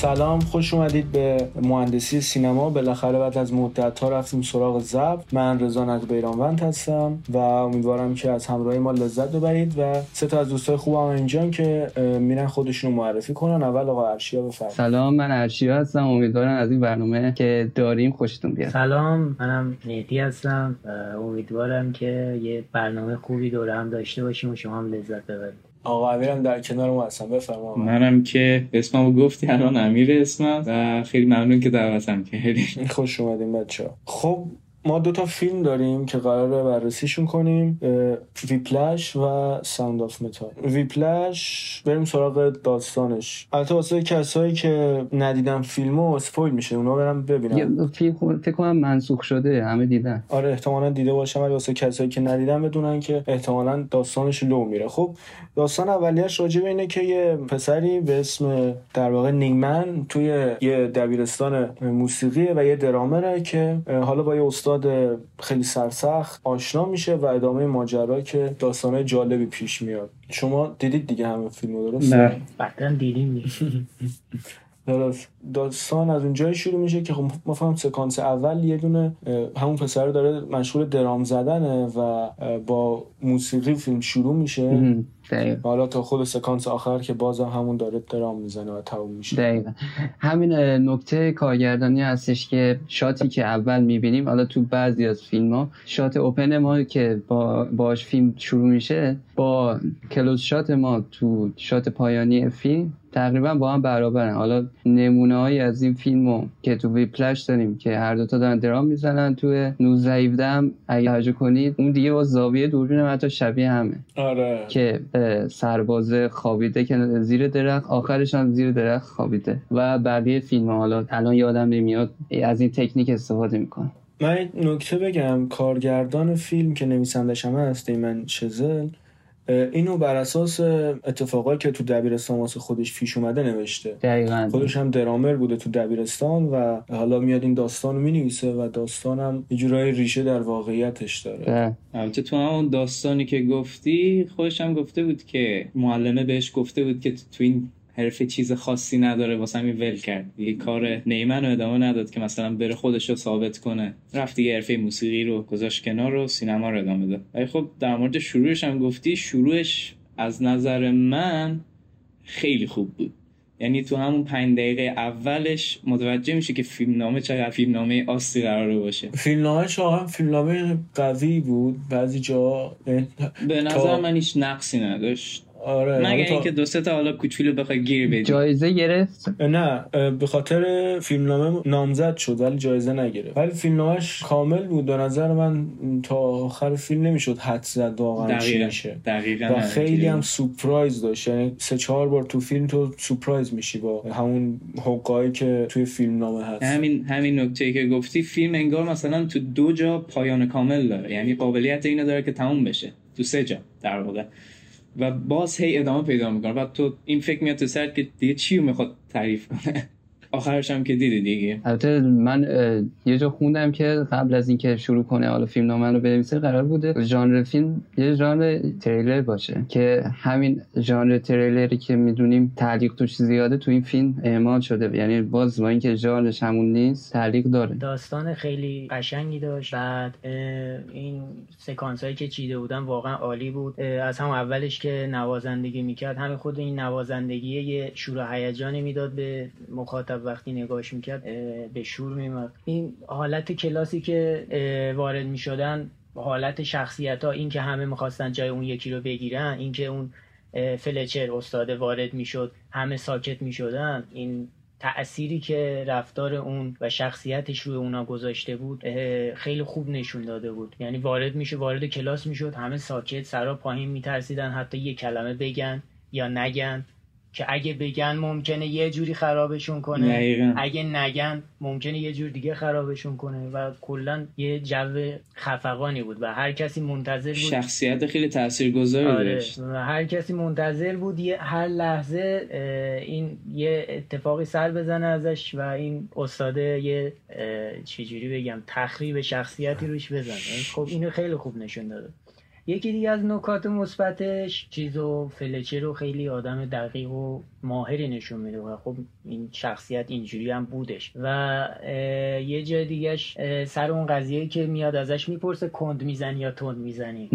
سلام خوش اومدید به مهندسی سینما. بالاخره بعد از مدت ها رفتیم سراغ زب من رضا نقبیرانوند هستم و امیدوارم که از همراهی ما لذت ببرید و سه تا از دوستای خوبم اینجا که میرن خودشون معرفی کنن. اول آقا ارشیا بفرمایید. سلام من ارشیا هستم. امیدوارم از این برنامه که داریم خوشتون بیاد. سلام منم مهدی هستم امیدوارم که یه برنامه خوبی دوره هم داشته باشیم و شما هم لذت ببرید. آقا امیرم در کنار ما هستم بفرما منم که اسممو گفتی الان امیر اسمم و خیلی ممنون که دعوتم کردی. خوش اومدین بچه خب ما دو تا فیلم داریم که قراره بررسیشون کنیم Whiplash و Sound of Metal Whiplash بریم سراغ داستانش. البته واسه کسایی که ندیدن فیلمو spoil میشه اونا برم ببینن. فیلم فکر کنم منسوخ شده همه دیدن. آره احتمالا دیده باشم ولی واسه کسایی که ندیدن بدونن که احتمالا داستانش لو میره. خب داستان اولیش راجع به اینه که یه پسری به اسم در واقع نیمن توی یه دبیرستان موسیقی و یه درامره که حالا با یه استاد خیلی سرسخت آشنا میشه و ادامه ماجرا که داستانه جالبی پیش میاد. شما دیدید دیگه همه فیلمو درست نه. بعدا دیدیم داستان از اونجایی شروع میشه که خب ما فهم سکانس اول یه دونه همون پسر داره مشغول درام زدنه و با موسیقی فیلم شروع میشه. حالا تا خود سکانس آخر که بازم همون داره درام می‌زنه و تموم میشه. دقیقا. همین نکته کارگردانی هستش که shot ی که اول می‌بینیم حالا تو بعضی از فیلم ها shot open ما که با باش فیلم شروع میشه با close shot ما تو shot پایانی فیلم تقریبا با هم برابرن. حالا نمونه هایی از این فیلمو که تو Whiplash داریم که هر دوتا دارن درام می‌زنن تو 19 17 هم اگه توجه کنید اون دیگه با زاویه دوربین حتی شبیه همه. آره. که سرباز خوابیده که زیر درخت آخرش هم زیر درخت خوابیده. و بقیه فیلم حالا الان یادم نمیاد از این تکنیک استفاده می‌کنه من نکته بگم. کارگردان فیلم که نویسندش هم هست من شزل اینو بر اساس اتفاقایی که تو دبیرستان واسه خودش پیش اومده نوشته. دقیقا. خودش هم درامر بوده تو دبیرستان و حالا میاد این داستان رو می‌نویسه و داستانم یه جورای ریشه در واقعیتش داره. البته تو همون داستانی که گفتی خودش هم گفته بود که معلمه بهش گفته بود که تو این حرفه چیز خاصی نداره واسه همین ول کرد. یه کار نیمن رو ادامه نداد که مثلا بره خودش رو ثابت کنه. رفت دیگه حرفه موسیقی رو گذاشت کنار و سینما رو ادامه داد. ولی خب در مورد شروعش هم گفتی شروعش از نظر من خیلی خوب بود. یعنی تو همون پنج دقیقه اولش متوجه میشه که فیلمنامه چقدر فیلمنامه آسی قراره باشه. فیلمنامه فیلم فیلمنامه قوی بود. بعضی جا به نظر من هیچ نقصی نداشت. آره مگه اینکه دو سه تا حالا کوچولو بخوای گیر بدی. جایزه گرفت؟ نه به خاطر فیلمنامه نامزد شد ولی جایزه نگرفت. ولی فیلمنامهش کامل بود به نظر من تا آخر فیلم نمی‌شد حد زد واقعا چی میشه. دقیقاً و خیلی هم سورپرایز داشت یعنی سه چهار بار تو فیلم تو سورپرایز میشی با همون حقایی که توی فیلمنامه هست. همین همین نکته که گفتی فیلم انگار مثلا تو دو جا پایان کامل داره یعنی قابلیت اینو داره که تموم بشه تو سه جا در واقع. و باز هی ادامه پیدا می‌کنه. و تو این فکر میاد تو سر که دیگه چی رو می‌خواد تعریف کنه؟ آخرش هم که دیدی دیگه. البته من یه جا خوندم که قبل از اینکه شروع کنه حالا فیلم نامه رو بنویسه قرار بوده ژانر فیلم یه ژانر تریلر باشه که همین ژانر تریلری که می‌دونیم تعلیق توش زیاده تو این فیلم اعمال شده. یعنی باز با اینکه ژانرش همون نیست تعلیق داره. داستان خیلی قشنگی داشت. بعد این سکانس هایی که چیده بودن واقعا عالی بود. از هم اولش که نوازندگی می‌کرد همین خود این نوازندگی یه شور و هیجانی می‌داد به مخاطب وقتی نگاهش می‌کرد به شور میمد این حالت کلاسی که وارد می‌شدن حالت شخصیت ها این که همه می‌خواستن جای اون یکی رو بگیرن این که اون فلچر استاده وارد می‌شد همه ساکت می‌شدن این تأثیری که رفتار اون و شخصیتش روی اونا گذاشته بود خیلی خوب نشون داده بود. یعنی وارد میشه وارد کلاس می‌شد همه ساکت سرا پایین میترسیدن حتی یه کلمه بگن یا نگن. که اگه بگن ممکنه یه جوری خرابشون کنه. اگه نگن ممکنه یه جور دیگه خرابشون کنه و کلا یه جو خفقانی بود و هر کسی منتظر بود. شخصیت خیلی تاثیرگذاری آره. داشت. و هر کسی منتظر بود یه هر لحظه این یه اتفاقی سر بزنه ازش و این استاده یه چجوری بگم تخریب شخصیتی روش بزنه. خب اینو خیلی خوب نشون داده. یکی دیگه از نکات مثبتش چیزو فلچر رو خیلی آدم دقیق و ماهری نشون میده و خب این شخصیت اینجوری هم بودش. و یه جای دیگهش سر اون قضیه که میاد ازش می‌پرسه کند می‌زنی یا تند می‌زنی.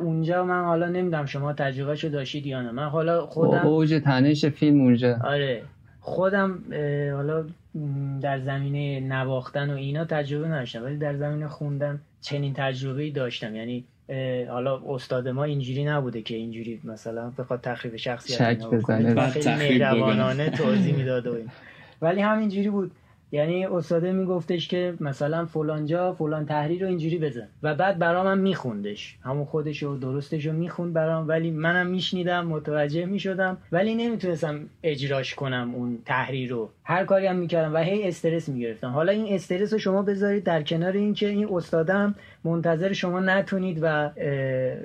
اونجا من حالا نمی‌دونم شما تجربه شو داشتید یا نه. من حالا خودم اوج تنش فیلم اونجا. آره. خودم حالا در زمینه نواختن و اینا تجربه نداشتم ولی در زمینه خوندن چنین تجربه داشتم. یعنی حالا استاد ما اینجوری نبوده که اینجوری مثلا بخواد تخریب شخصیت شک بزنه. خیلی مهربانانه توضیح می‌داد و ولی همینجوری بود. یعنی استاده میگفتش که مثلا فلان جا فلان تحریر رو اینجوری بزن. و بعد برام هم میخوندش. همون خودش رو درستش رو می‌خوند برام. ولی منم میشنیدم متوجه می‌شدم. ولی نمی‌تونستم اجراش کنم اون تحریر رو. هر کاری هم می‌کردم و هی استرس می‌گرفتم. حالا این استرس رو شما بذارید در کنار اینکه این استادم منتظر شما نتونید و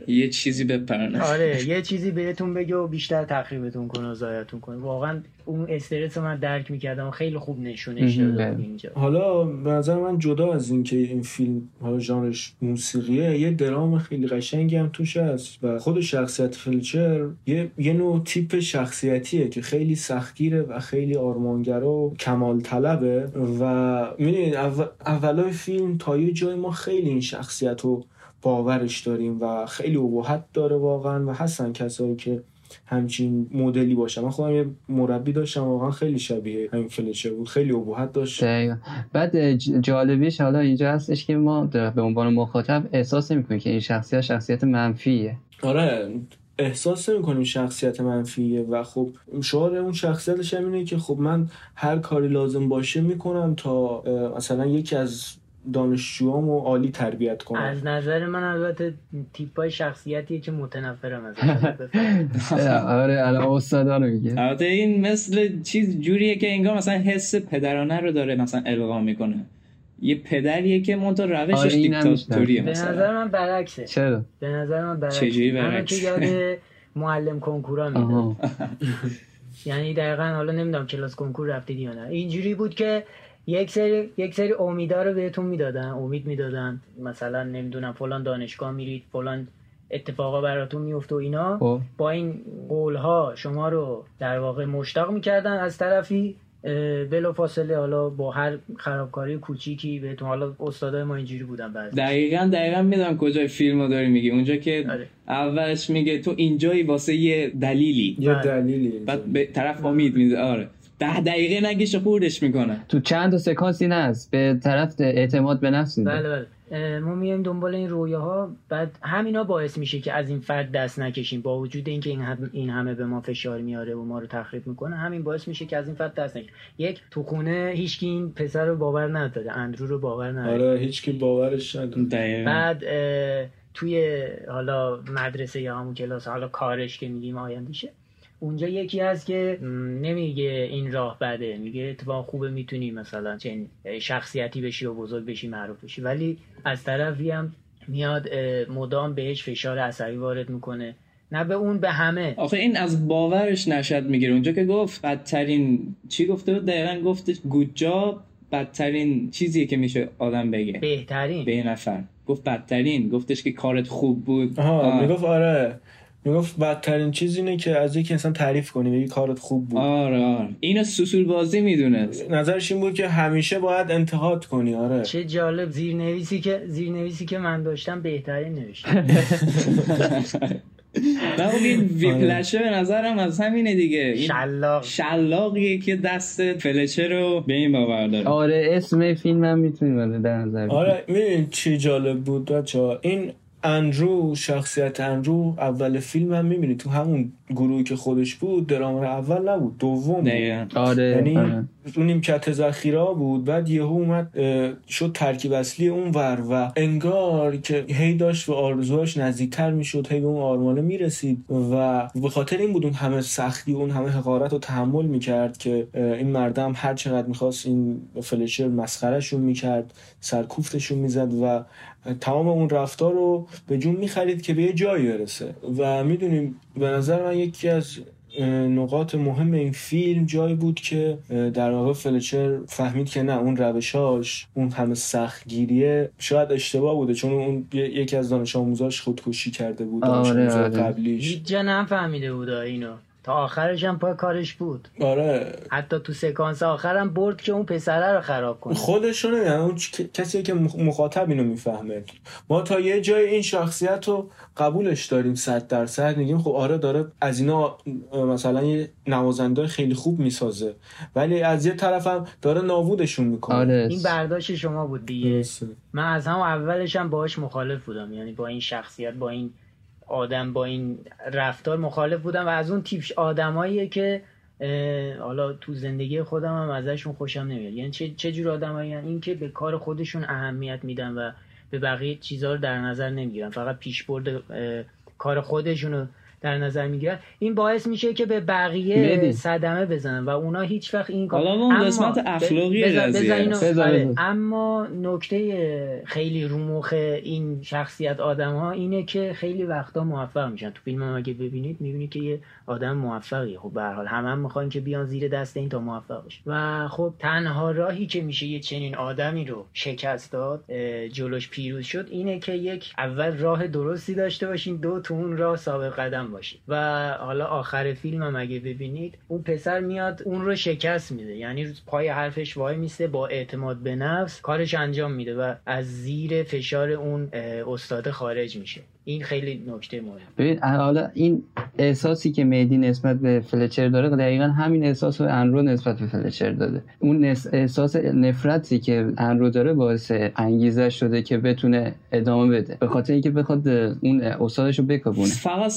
یه چیزی بپرنه آره یه چیزی بهتون بگه و بیشتر تخریبتون کنه و ضایعتون کنه. واقعا اون استرس من درک می‌کردم و خیلی خوب نشونش داده اینجا. حالا به نظر من جدا از اینکه این فیلم حالا ژانرش موسیقیه یه درام خیلی قشنگی هم توش هست و خود شخصیت فلچر یه, یه نوع تیپ شخصیتیه که خیلی سختگیره و خیلی آرمانگره و کمال طلبه و می‌دونید اول... اولای فیلم تا یه جای ما خیلی این شخصیت رو باورش داریم و خیلی ابهت داره واقعا و هستن کسایی که همچین مدلی باشه من خودم یه مربی داشتم واقعا خیلی شبیه همین فلچر بود. خیلی ابهت داشت. دقیقا. بعد جالبیش حالا اینجا هستش که ما به عنوان مخاطب احساس نمی‌کنیم که این شخصیت شخصیت منفیه. آره احساس نمی شخصیت منفیه و خب شعار اون شخصیتش هم اینه که خب من هر کاری لازم باشه می‌کنم تا مثلا یکی از دانشجوام و عالی تربیت کنم از نظر من البته تیپای شخصیتیه که متنفرم ازش. آره الان استادا رو میگه. البته این مثل چیز جوریه که انگار مثلا حس پدرانه رو داره مثلا القا می‌کنه. یه پدریه که منتها روشش آره دیکتاتوریه به نظر من برعکسه. چرا؟ به نظر من برعکسه. چجوری برعکس که یاد معلم کنکورا میده یعنی دقیقا حالا نمی‌دونم کلاس کنکور رفتید یا نه. اینجوری بود که یک سری یک سری امیدا رو بهتون می‌دادن امید می‌دادن. مثلا نمی‌دونم فلان دانشگاه میرید فلان اتفاقا براتون میفته و اینا. خب. با این قول ها شما رو در واقع مشتاق می‌کردن از طرفی بلا فاصله حالا با هر خرابکاری کوچیکی بهتون حالا استادای ما اینجوری بودن بعد دقیقا دقیقا می‌دونم کجای فیلم رو داری میگی. اونجا که آره. اولش میگه تو اینجایی واسه یه دلیلی. یه دلیلی بعد به طرف امید میده. آره. ده دقیقه نگیش خوردش می‌کنه. تو چند تا سکانس این هست؟ به طرف اعتماد به نفس بله بله. ما میایم دنبال این رویاها. بعد همینا باعث میشه که از این فرد دست نکشیم. با وجود اینکه این, این همه به ما فشار میاره و ما رو تخریب می‌کنه همین باعث میشه که از این فرد دست نکشیم. یک تو خونه هیچکی این پسر رو باور نداره. اندرو رو باور نداره. آره هیچکی باورش نداره. بعد توی حالا مدرسه یا همون کلاس حالا کارش که میگیم آیندهشه اونجا یکی هست که نمیگه این راه بده میگه اتفاق خوبه می‌تونی مثلا چنین شخصیتی بشی و بزرگ بشی معروف بشی. ولی از طرفی هم میاد مدام بهش فشار عصبی وارد می‌کنه. نه به اون به همه. آخه این از باورش نشد می‌گیره. اونجا که گفت بدترین چی گفته بود؟ دقیقا گفتش گوجا بدترین چیزیه که میشه آدم بگه. بهترین. به نفر. گفت بدترین. گفتش که کارت خوب بود. آها می‌گفت آره. می‌گفت بدترین چیز اینه که از یکی انسان تعریف کنی بگی کارت خوب بود. آره آره. اینو سوسول بازی می‌دونه نظرش این بود که همیشه باید انتقاد کنی آره. چه جالب زیرنویسی که زیرنویسی که من داشتم بهترین نوشتم نه خب این ویپلشه به نظرم از همینه دیگه. این شلاق. شلاقیه که دست فلچه رو به این باور داره. آره اسم فیلم هم می‌تونیم در نظر آره می‌دونی چی جالب بود بچه این اندرو شخصیت اندرو اول فیلم هم می‌بینی. تو همون گروهی که خودش بود درامر اول نبود دوم بود. آره یعنی آره. اون نیمکت ذخیره بود بعد یهو اومد شد ترکیب اصلی اون ور و انگار که هی داشت و آرزوهاش نزدیکتر می‌شد هی به اون آرمانه می‌رسید و به خاطر این بود اون همه سختی اون همه حقارت رو تحمل می‌کرد که این مردم هر چقدر می‌خواست این فلچر مسخرهشون می‌کرد سرکوفتشون می‌زد و تمام اون رفتار رو به جون می‌خرید که به یه جایی برسه. و می‌دونیم به نظر من یکی از نقاط مهم این فیلم جایی بود که در واقع فلچر فهمید که نه اون روشاش اون همه سختگیریه شاید اشتباه بوده چون اون یکی از دانش آموزاش خودکشی کرده بود آره آره. قبلیش. هیچ جا نفهمیده بود اینو. تا آخرش هم پای کارش بود. آره. حتی تو سکانس آخرم برد که اون پسره رو خراب کنه. خودشونه یعنی اون کسی که مخاطب اینو می‌فهمه. ما تا یه جای این شخصیت رو قبولش داریم صد درصد میگیم خب آره داره از اینا مثلا یه نوازنده خیلی خوب می‌سازه. ولی از یه طرفم داره نابودشون می‌کنه. آره. این برداشت شما بود دیگه. من از هم اولش هم باهاش مخالف بودم. یعنی با این شخصیت با این آدم با این رفتار مخالف بودم و از اون تیپ آدماییه که حالا تو زندگی خودم هم ازشون خوشم نمیاد. یعنی چه, چه جور آدمایی این که به کار خودشون اهمیت میدن و به بقیه چیزها رو در نظر نمی‌گیرن. فقط پیشبرد کار خودشون رو در نظر می‌گیرن. این باعث میشه که به بقیه صدمه بزنن و اونا هیچ وقت این کار اون قسمت اخلاقی آره. اما نکته خیلی رومخ این شخصیت آدم ها اینه که خیلی وقتا موفق میشن. تو فیلم هم اگه ببینید می‌بینید که یه آدم موفقیه. خب به حال همه هم می‌خوان که بیان زیر دست این تا موفق بشه و خب تنها راهی که میشه یه چنین آدمی رو شکست داد جلوش پیروز شد اینه که یک اول راه درستی داشته باشین دو تو اون راه سابق قدم باشید. و حالا آخر فیلم هم اگه ببینید اون پسر میاد اون رو شکست میده. یعنی پای حرفش وای میسته با اعتماد به نفس کارش انجام میده و از زیر فشار اون استاد خارج میشه. این خیلی نکته مهم ببین حالا این احساسی که میدی نسبت به فلچر داره دقیقا همین احساس رو انرو نسبت به فلچر داده. اون احساس نفرتی که انرو داره باعث انگیزه شده که بتونه ادامه بده. به خاطر اینکه بخواد اون استادش رو بکوبونه فقط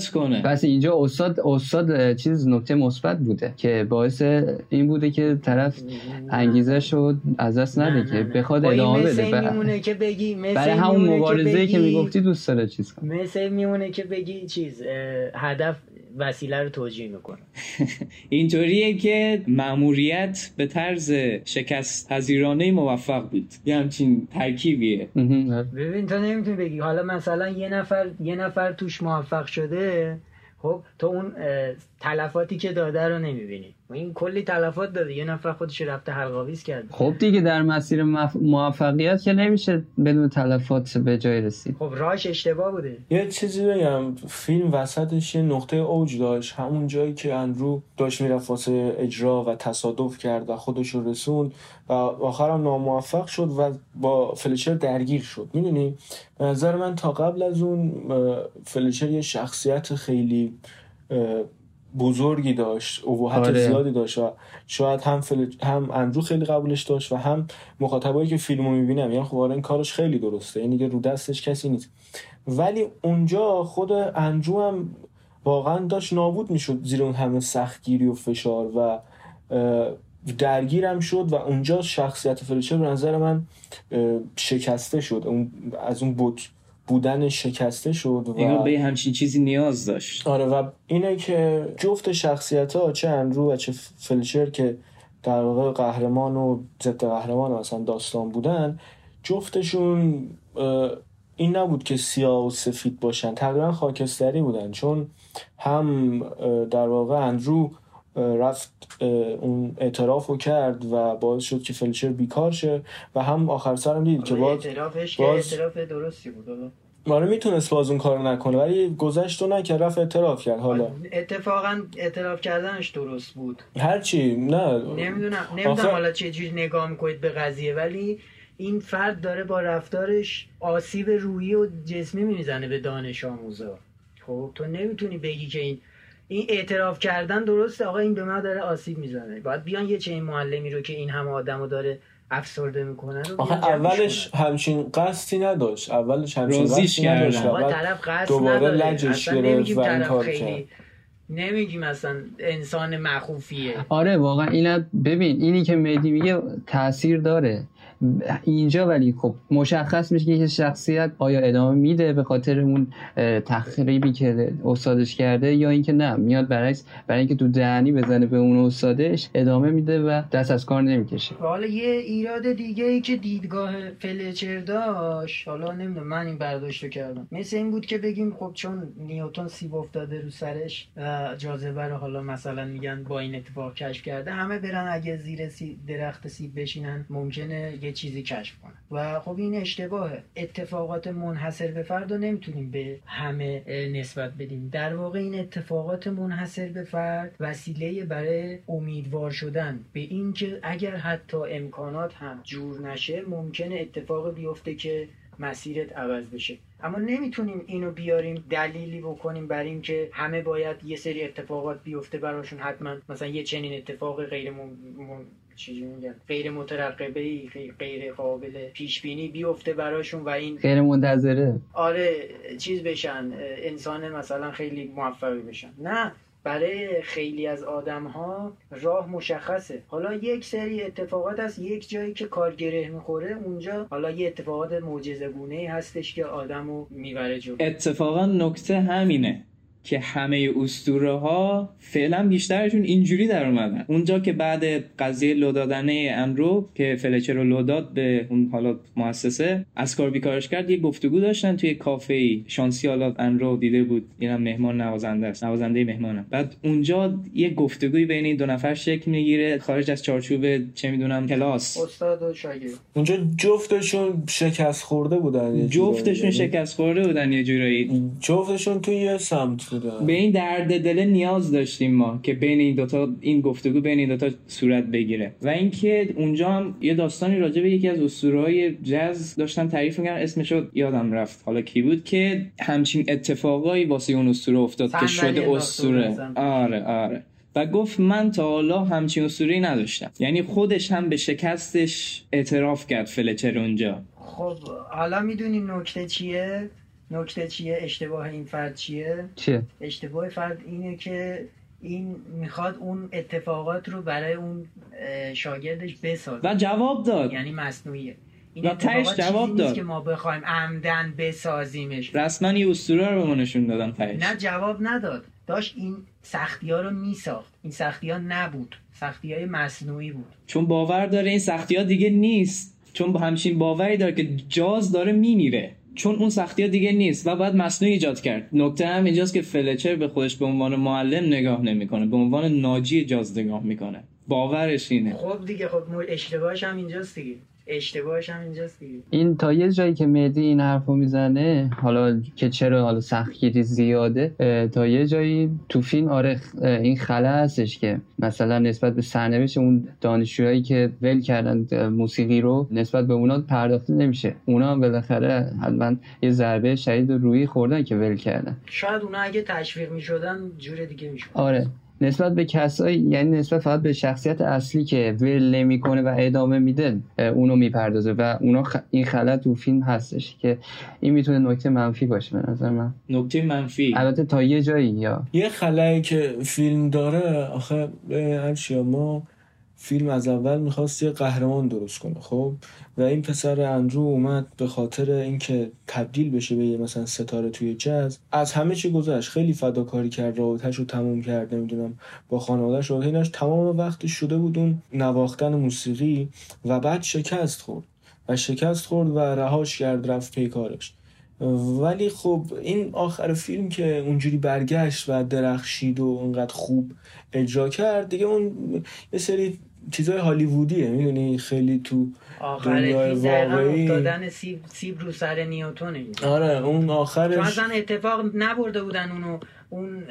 ثابت کنه. بس اینجا استاد استاد چیز نکته مثبت بوده که باعث این بوده که طرف انگیزه شد از دست نده که بخواد ادامه بده. که بگی برای همون مبارزه که می‌گفتی دوست داره چیز کنه. مثل میمونه که بگی چیز هدف وسیله رو توجیه می‌کنه. اینطوریه که ماموریت به طرز شکست پذیرانه موفق بود. یه همچین ترکیبیه. ببین تو نمی‌تونی بگی. حالا مثلا یه نفر یه نفر توش موفق شده خب تو اون تلفاتی که داده رو نمی‌بینی. این کلی تلفات داده. یه نفر خودش رفته حلقاویز کرده. خب دیگه در مسیر موفقیت که نمیشه بدون تلفات به جای رسید. خب راهش اشتباه بوده. یه چیزی بگم. فیلم وسطش یه نقطه اوج داشت. همون جایی که اندرو داشت می‌رفت واسه اجرا و تصادف کرد و خودش رو رسوند و آخرم ناموفق شد و با فلچر درگیر شد. می‌دونی؟ به نظر من تا قبل از اون فلچر یه شخصیت خیلی بزرگی داشت ابهت آره. زیادی داشت و شاید هم فل... هم اندرو خیلی قبولش داشت و هم مخاطبایی که فیلمو می‌بینم یعنی خب آره این کارش خیلی درسته یعنی دیگه رو دستش کسی نیست ولی اونجا خود اندرو هم واقعا داشت نابود می‌شد زیر اون همه سختگیری و فشار و درگیرم شد و اونجا شخصیت فلچر به نظر من شکسته شد اون از اون بود بودن شکسته شد و به همچین چیزی نیاز داشت. آره و اینه که جفت شخصیت ها چه انرو و چه فلچر که در واقع قهرمان و ضد قهرمان مثلا داستان بودن جفتشون این نبود که سیاه و سفید باشن تقریبا خاکستری بودن چون هم در واقع اندرو رفت اون اعتراف رو کرد و باعث شد که فلچر بیکار شه و هم آخر سرم دید که باز اعترافش باز... اعتراف درستی بود آره. می‌تونست باز اون کارو نکنه ولی گذشت و نکرد رفت اعتراف کرد حالا. اتفاقا اعتراف کردنش درست بود. هرچی نه. نمی‌دونم نمی‌دونم آخر... حالا چه جوری نگاه می‌کنید به قضیه ولی این فرد داره با رفتارش آسیب روحی و جسمی می‌زنه به دانش آموزا. خب تو نمی‌تونی بگی که این این اعتراف کردن درسته. آقا این به ما داره آسیب می‌زنه. باید بیان یه چنین معلمی رو که این همه آدمو داره افسرده می‌کنه رو آخه اولش همچین قصدی نداشت. اولش همچین قصدی نداشت طرف قصد دوباره لجش گرفت و این کار کرد. نمیگیم مثلا انسان مخوفیه. آره واقعا اینا ببین اینی که میدی میگه تاثیر داره. اینجا ولی خب مشخص میشه که شخصیت آیا ادامه میده به خاطر اون تخریبی که استادش کرده یا اینکه نه میاد برعکس برای اینکه تو دهنی بزنه به اون استادش ادامه میده و دست از کار نمی‌کشه. حالا یه ایراد دیگه ای که دیدگاه فلچر داشت حالا نمی‌دونم من این برداشت کردم. مثل این بود که بگیم خب چون نیوتن سیب افتاده رو سرش جاذبه رو حالا مثلا میگن با این اتفاق کشف کرده همه برن اگه زیر درخت سیب بشینن ممکنه چیزی کشف کنن و خب این اشتباهه اتفاقات منحصر به فرد رو نمی‌تونیم به همه نسبت بدیم. در واقع این اتفاقات منحصر به فرد وسیله برای امیدوار شدن. به اینکه اگر حتی امکانات هم جور نشه ممکنه اتفاق بیفته که مسیرت عوض بشه. اما نمی‌تونیم اینو بیاریم دلیلی بکنیم بر اینکه همه باید یه سری اتفاقات بیفته براشون. حتما مثلا یه چنین اتفاق غیر چیزی میگن غیر مترقبه ای غیر قابل پیش بینی بیفته براشون و این غیر منتظره. آره چیز بشن انسان مثلا خیلی موفقی بشن. نه برای خیلی از آدم ها راه مشخصه. حالا یک سری اتفاقات هست یک جایی که کار گره می‌خوره اونجا حالا یه اتفاقات معجزه گونه هستش که آدمو می‌بره جو اتفاقا نکته همینه. که همه اسطوره ها فعلا بیشترشون اینجوری در اومدن. اونجا که بعد قضیه لودادنه امرو که فلچر رو لوداد به اون حالا مؤسسه از کار بیکارش کرد یه گفتگو داشتن توی کافه ای شانسی حالا امرو دیده بود. اینم مهمان نوازنده است. نوازنده مهمانم بعد اونجا یه گفتگوی بین این دو نفر شکل می‌گیره. خارج از چارچوب چه می‌دونم کلاس. استاد و شاگرد. اونجا جفتشون شکست خورده بودن جفتشون شکست خورده بودن یه جورایی. جفتشون توی یه سمت به این درد دل نیاز داشتیم ما که بین این دوتا این گفتگو بین این دوتا صورت بگیره. و اینکه اونجا هم یه داستانی راجع به یکی از اسطوره‌های جز داشتن تعریف می‌کردن اسمش یادم رفت. حالا کی بود که همچین اتفاقایی واسه اون اسطوره افتاد که شده اسطوره. آره آره. و گفت من تا حالا همچین اسطوره‌ای نداشتم. یعنی خودش هم به شکستش اعتراف کرد فلچر اونجا. خب حالا می‌دونی نکته چیه؟ نکته چیه؟ اشتباه این فرد چیه؟ چیه؟ اشتباه فرد اینه که این می‌خواد اون اتفاقات رو برای اون شاگردش بسازه. و جواب داد. یعنی مصنوعیه. این و تهش جواب داد. که ما بخوایم عمدن بسازیمش. رسما یه اسطوره رو به ما نشون دادن تهش. نه جواب نداد. داشت این سختی ها رو میساخت. این سختی ها نبود. سختی های مصنوعی بود. چون باور داره این سختی ها دیگه نیست. چون همچین باوری داره که جاز داره میمیره. چون اون سختی ها دیگه نیست و باید مصنوعی ایجاد کرد. نکته هم اینجاست که فلچر به خودش به عنوان معلم نگاه نمی‌کنه به عنوان ناجی جاز نگاه می‌کنه. باورش اینه. خب دیگه خب اشتباهش هم اینجاست دیگه. اشتباهش هم اینجاست دیگه. این تا یه جایی که مهدی این حرفو می‌زنه حالا که چرا حالا سختگیری زیاده تا یه جایی تو فیلم آره این خلا هستش که مثلا نسبت به سرنوشت اون دانشجوهایی که ول کردن موسیقی رو نسبت به اونا پرداخته نمیشه. اونا هم بالاخره حتما یه ضربه شدید روی خوردن که ول کردن. شاید اونا اگه تشویق می‌شدن جور دیگه می‌شد. آره. نسبت به کسایی یعنی نسبت فقط به شخصیت اصلی که ول نمی‌کنه و ادامه میده اونو می‌پردازه و اونا خ... این خلط تو فیلم هستش که این می‌تونه نکته منفی باشه به نظر من. نکته منفی. البته تا یه جایی یا؟ یه خلایی که فیلم داره آخه هرچی ما فیلم از اول می‌خواست یه قهرمان درست کنه خب؟ و این پسر اندرو اومد به خاطر اینکه تبدیل بشه به یه مثلا ستاره توی جز از همه چی گذشت. خیلی فداکاری کرد رابطهش رو تموم کرد نمی‌دونم با خانوادهش. رابطه تمام وقت شده بود اون نواختن موسیقی و بعد شکست خورد. و شکست خورد و رهاش کرد رفت پی کارش. ولی خب این آخر فیلم که اونجوری برگشت و درخشید و اونقدر خوب اجرا کرد دیگه اون یه سری چیزای هالیوودیه می‌دونی؟ خیلی تو دنیای واقعی. دادن سیب, سیب رو سر نیوتونه آره اون آخرش مثلا اتفاق نبرده بودن اونو اون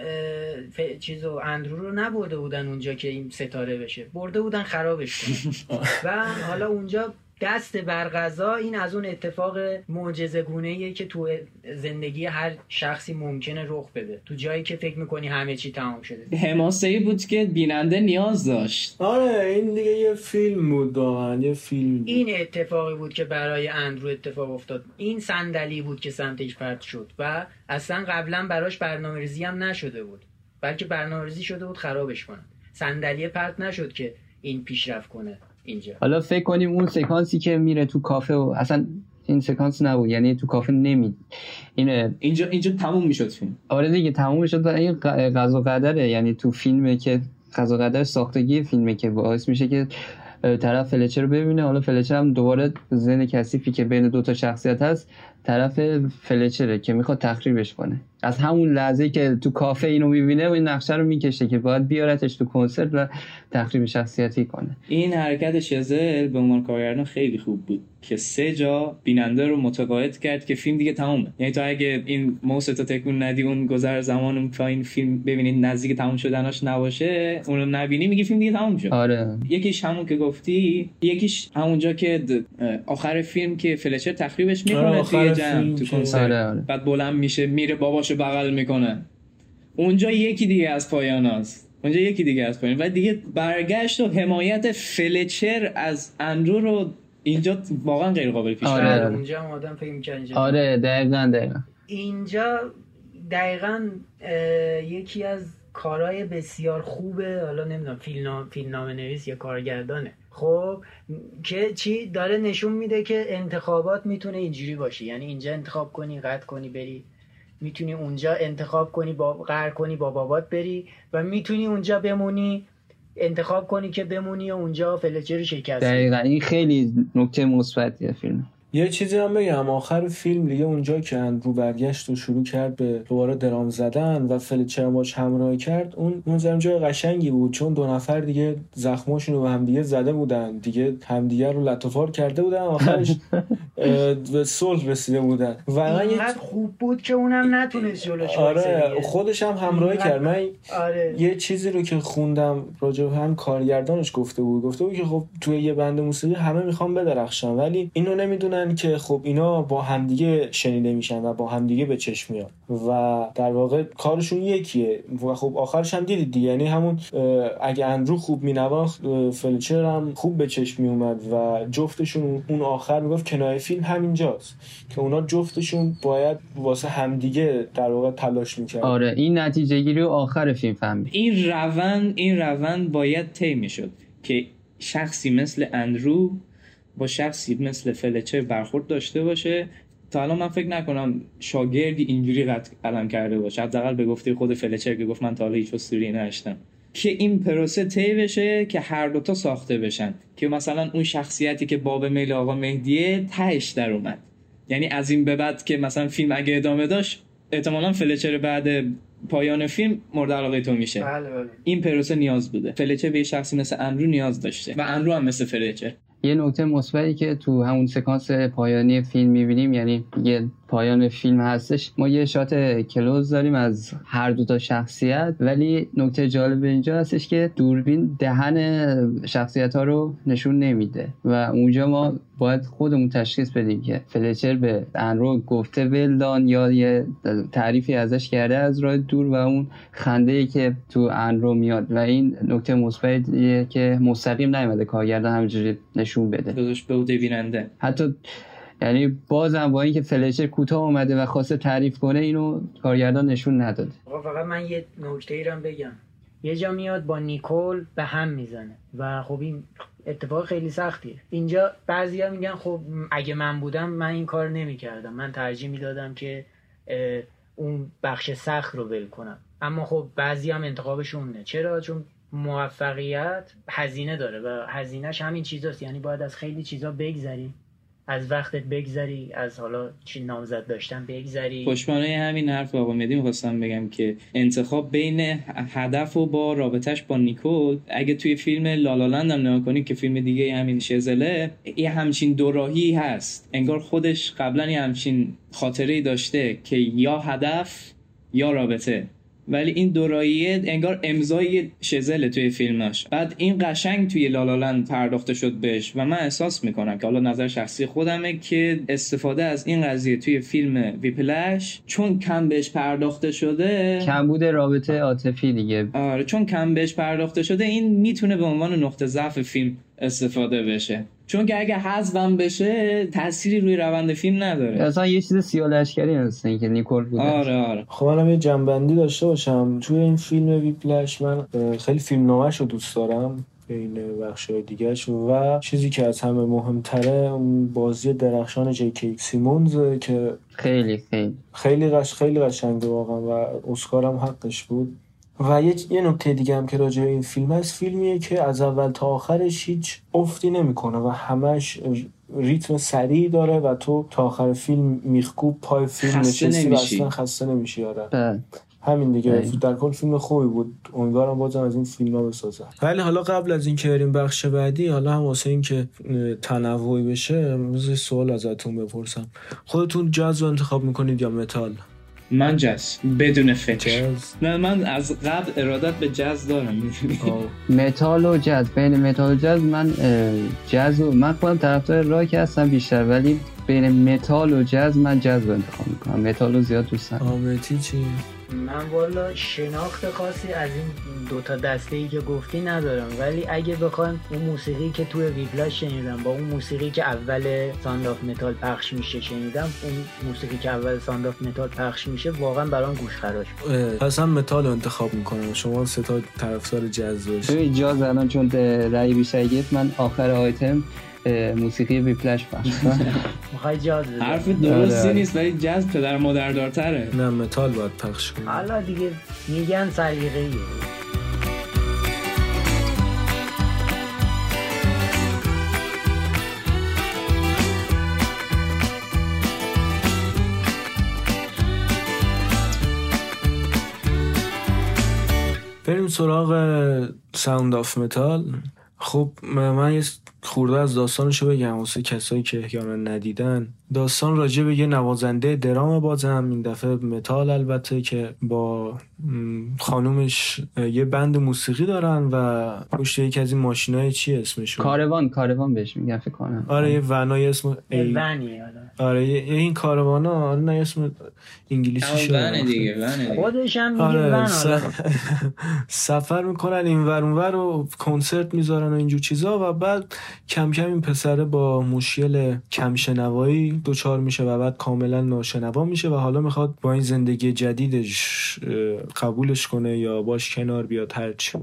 ف... چیزو اندرو رو نبرده بودن اونجا که این ستاره بشه. برده بودن خرابش کنن و حالا اونجا دست بر غذا این از اون اتفاق معجزه گونه که تو زندگی هر شخصی ممکنه رخ بده. تو جایی که فکر می‌کنی همه چی تمام شده. حماسه ای بود که بیننده نیاز داشت. آره این دیگه یه فیلم بود واقعا یه فیلم این اتفاقی بود که برای اندرو اتفاق افتاد. این صندلی بود که سمتش پرت شد و اصلا قبلا براش برنامه ریزی هم نشده بود. بلکه برنامه ریزی شده بود خرابش کنن صندلی پرت نشد که این پیشرفت کنه. اینجا. حالا فکر کنیم اون سکانسی که میره تو کافه و اصلا این سکانس نبود یعنی تو کافه نمید این اینجا اینجا تموم می‌شد فیلم. آره دیگه تموم شد و این قضا قدره یعنی تو فیلمه که قضا قدر ساختگی فیلمه که باعث میشه که طرف فلچر رو ببینه. حالا فلچر هم دوباره زن کثیفی که بین دو تا شخصیت هست طرف فلچره که می‌خواد تخریبش کنه. از همون لحظه که تو کافه اینو می‌بینه و این نقشه رو می‌کشه که باید بیارتش تو کنسرت و تخریب شخصیتی کنه. این حرکت شزل به عنوان کارگردان خیلی خوب بود که سه جا بیننده رو متقاعد کرد که فیلم دیگه تمومه. یعنی تو اگه این موس تو تکون ندی اون گذر زمان اون این فیلم ببینید نزدیک تموم شدنش نباشه اون رو نبینی میگه فیلم دیگه تموم شد. آره. یکیش همون که گفتی یکیش همونجا که آخر فیلم که فلچر تخریبش می‌کنه آره، توی جمع تو کنسرت. آره آره. بعد بلند میشه میره باباشو بغل می‌کنه. اونجا یکی دیگه از پایان هست. اونجا یکی دیگه از پایان. و دیگه برگشت و حمایت فلچر از اندرو رو اینجا واقعا غیر قابل پیش آره. بله، اونجا هم آدم فکر می‌کنه اینجا آره دقیقا دقیقا. اینجا دقیقا یکی از کارهای بسیار خوبه. حالا نمی‌دونم فیلم فیلمنامه نویس یا کارگردانه. خب که چی داره نشون میده که انتخابات می‌تونه اینجوری باشه. یعنی اینجا انتخاب کنی قطع کنی بری. می‌تونی اونجا انتخاب کنی با قهر کنی با بابات بری و می‌تونی اونجا بمونی انتخاب کنی که بمونی و اونجا فلچر رو شکست. دقیقا این خیلی نکته مثبتیه فیلم. یه چیزی هم بگم. آخر فیلم دیگه اونجا که اندرو برگشت و شروع کرد به دوباره درام زدن و فلچر باش همراهی کرد اون اون جای قشنگی بود چون دو نفر دیگه زخماشون رو به همدیگه زده بودن. دیگه همدیگه رو لطفار کرده بودن آخرش به صلح رسیده بودن. و من یه خوب بود که اونم نتونست جلوش آره. خودش هم همراهی کرد. من آره. یه چیزی رو که خوندم راجع هم کارگردانش گفته بود. گفته بود که خب توی یه بند موسیقی همه می‌خوان بدرخشن ولی اینو نمی‌دونن که خب اینا با همدیگه شنیده میشن و با همدیگه به چشم میاد. و در واقع کارشون یکیه و خب آخرش هم دیدید دیگه. یعنی همون اگه اندرو خوب مینواخت فلچر هم خوب به چشم میومد و جفتشون اون آخر می‌گفت کنایه فیلم همینجاست که اونا جفتشون باید واسه همدیگه در واقع تلاش می‌کرد آره این نتیجه گیری رو آخر فیلم فهمید. این روند این روند باید طی می‌شد که شخصی مثل اندرو با شخصی مثل فلچر برخورد داشته باشه. تا الان من فکر نکنم شاگردی اینجوری قد قلم کرده باشه. حداقل به گفته خود فلچر که گفت من تا حالا هیچ اسطوره نشتم. که این پروسه طی بشه که هر دوتا ساخته بشن. که مثلا اون شخصیتی که باب میل آقا مهدیه تهش در اومد. یعنی از این به بعد که مثلا فیلم اگه ادامه داشت احتمالا فلچر بعد پایان فیلم مورد علاقه تو میشه. بله بله. این پروسه نیاز بوده. فلچر به یه شخصی مثل اندرو نیاز داشته. و اندرو هم مثل فلچر. یه نکته مثبتی که تو همون سکانس پایانی فیلم می‌بینیم یعنی یه پایان فیلم هستش. ما یه shot close داریم از هر دو تا شخصیت ولی نکته جالب اینجا هستش که دوربین دهن شخصیت ها رو نشون نمیده و اونجا ما باید خودمون تشخیص بدیم که فلچر به اندرو گفته well done یا یه تعریفی ازش کرده از راه دور و اون خنده ای که تو انرو میاد. و این نکته مثبتیه که مستقیم نیومده کارگردان همینجوری نشون بده. داداش به بیننده حتی یعنی بازم با اینکه فلچر کوتاه اومده و خواسته تعریف کنه اینو کارگردان نشون نداده. آقا فقط من یه نکته ای رو هم بگم. یه جا میاد با نیکول به هم می‌زنه و خب این اتفاق خیلی سختیه. اینجا بعضیا میگن خب اگه من بودم من این کار نمی‌کردم. من ترجیح می‌دادم که اون بخش سخت رو ول کنم. اما خب بعضی هم انتخابشونه چرا؟ چون موفقیت هزینه داره و هزینهش همین چیزاست. یعنی باید از خیلی چیزا بگذری از وقتت بگذری از حالا چی نامزد داشتن بگذری. پشتوانه همین حرف آقا مهدی می‌خواستم بگم که انتخاب بین هدف و با رابطش با نیکول اگه توی فیلم لالالند هم نگاه کنید که فیلم دیگه همین شزله یه همچین دوراهی هست. انگار خودش قبلا یه همچین خاطره داشته که یا هدف یا رابطه. ولی این دوراییه انگار امضای شزله توی فیلماش بعد این قشنگ توی لالالند پرداخته شد بهش و من احساس می‌کنم که حالا نظر شخصی خودمه که استفاده از این قضیه توی فیلم ویپلش چون کم بهش پرداخته شده کمبود رابطه عاطفی دیگه. آره چون کم بهش پرداخته شده این می‌تونه به عنوان نقطه ضعف فیلم استفاده بشه. چون که اگه حذفم بشه تأثیری روی روند فیلم نداره. اصلا یه چیز سیالشکری هست این که نیکول بوده آره آره. خب منم یه جنبندی داشته باشم. توی این فیلم ویپلش من خیلی فیلم نامش رو دوست دارم بین بخش دیگهش. و چیزی که از همه مهمتره بازی درخشان جیکی سیمونز که خیلی خیلی. خیلی قش خیلی قشنگه واقعا و اسکار هم حقش بود. و یه, یه نکته دیگه هم که راجع به این فیلم هست فیلمیه که از اول تا آخرش هیچ افتی نمی‌کنه و همش ریتم سریع داره و تو تا آخر فیلم میخکوب پای فیلم نشستی و اصلا خسته نمیشی آره. بله. همین دیگه. در کل فیلم خوبی بود. امیدوارم بازم از این فیلم ها بسازن ولی حالا قبل از اینکه بریم بخش بعدی حالا هم واسه اینکه تنوعی بشه امروز سوال ازتون بپرسم. خودتون جاز رو انتخاب می‌کنید یا متال؟ من جاز بدون فکر. نه من از قبل ارادت به جاز دارم. می‌دونی متال و جاز. بین متال و جاز من جاز و من خودم طرفدار راک هستم بیشتر ولی بین متال و جاز من جاز رو انتخاب می‌کنم. متال رو زیاد دوست ندارم. آمتی چی؟ من والا شناخت خاصی از این دوتا دسته ای که گفتی ندارم. ولی اگه بخوایم اون موسیقی که توی Whiplash شنیدم با اون موسیقی که اول Sound of Metal پخش میشه شنیدم اون موسیقی که اول Sound of Metal پخش میشه واقعا برام گوش خراش پس هم متال رو انتخاب می‌کنم. شما سه تا طرفدار جاز باشید. جاز الان چون رأی بیشتر گرفت من آخر آیتم موسیقی Whiplash پخش کنم. می‌خوای جاز بده حرف درستی آره. نیست ولی جاز پدر مادر دارتره. نه متال باید پخش کنم حالا دیگه میگن سلیقه‌ایه بریم سراغ Sound of Metal خب من یه خورده از داستانشو بگم واسه کسایی که احیانا ندیدن. داستان راجع به یه نوازنده درام بازم این دفعه متال البته که با خانومش یه band موسیقی دارن و پشت یکی از این ماشینای چی اسمشون؟ کاروان کاروان بهش میگن فکر کنم. آره یه ونای اسم ای ونیه حالا آره یه یه این کاروانا آره نه اسم انگلیسی همون ونه دیگه ونه دیگه. خودش هم میگه آره ون س- حالا سفر می‌کنن این ور اون ور و کنسرت می‌ذارن و اینجور چیزا و بعد کم کم این پسره با مشکل کمشنوایی دچار میشه و بعد کاملا ناشنوا میشه و حالا می‌خواد با این زندگی جدیدش قبولش کنه یا باش کنار بیاد هرچی.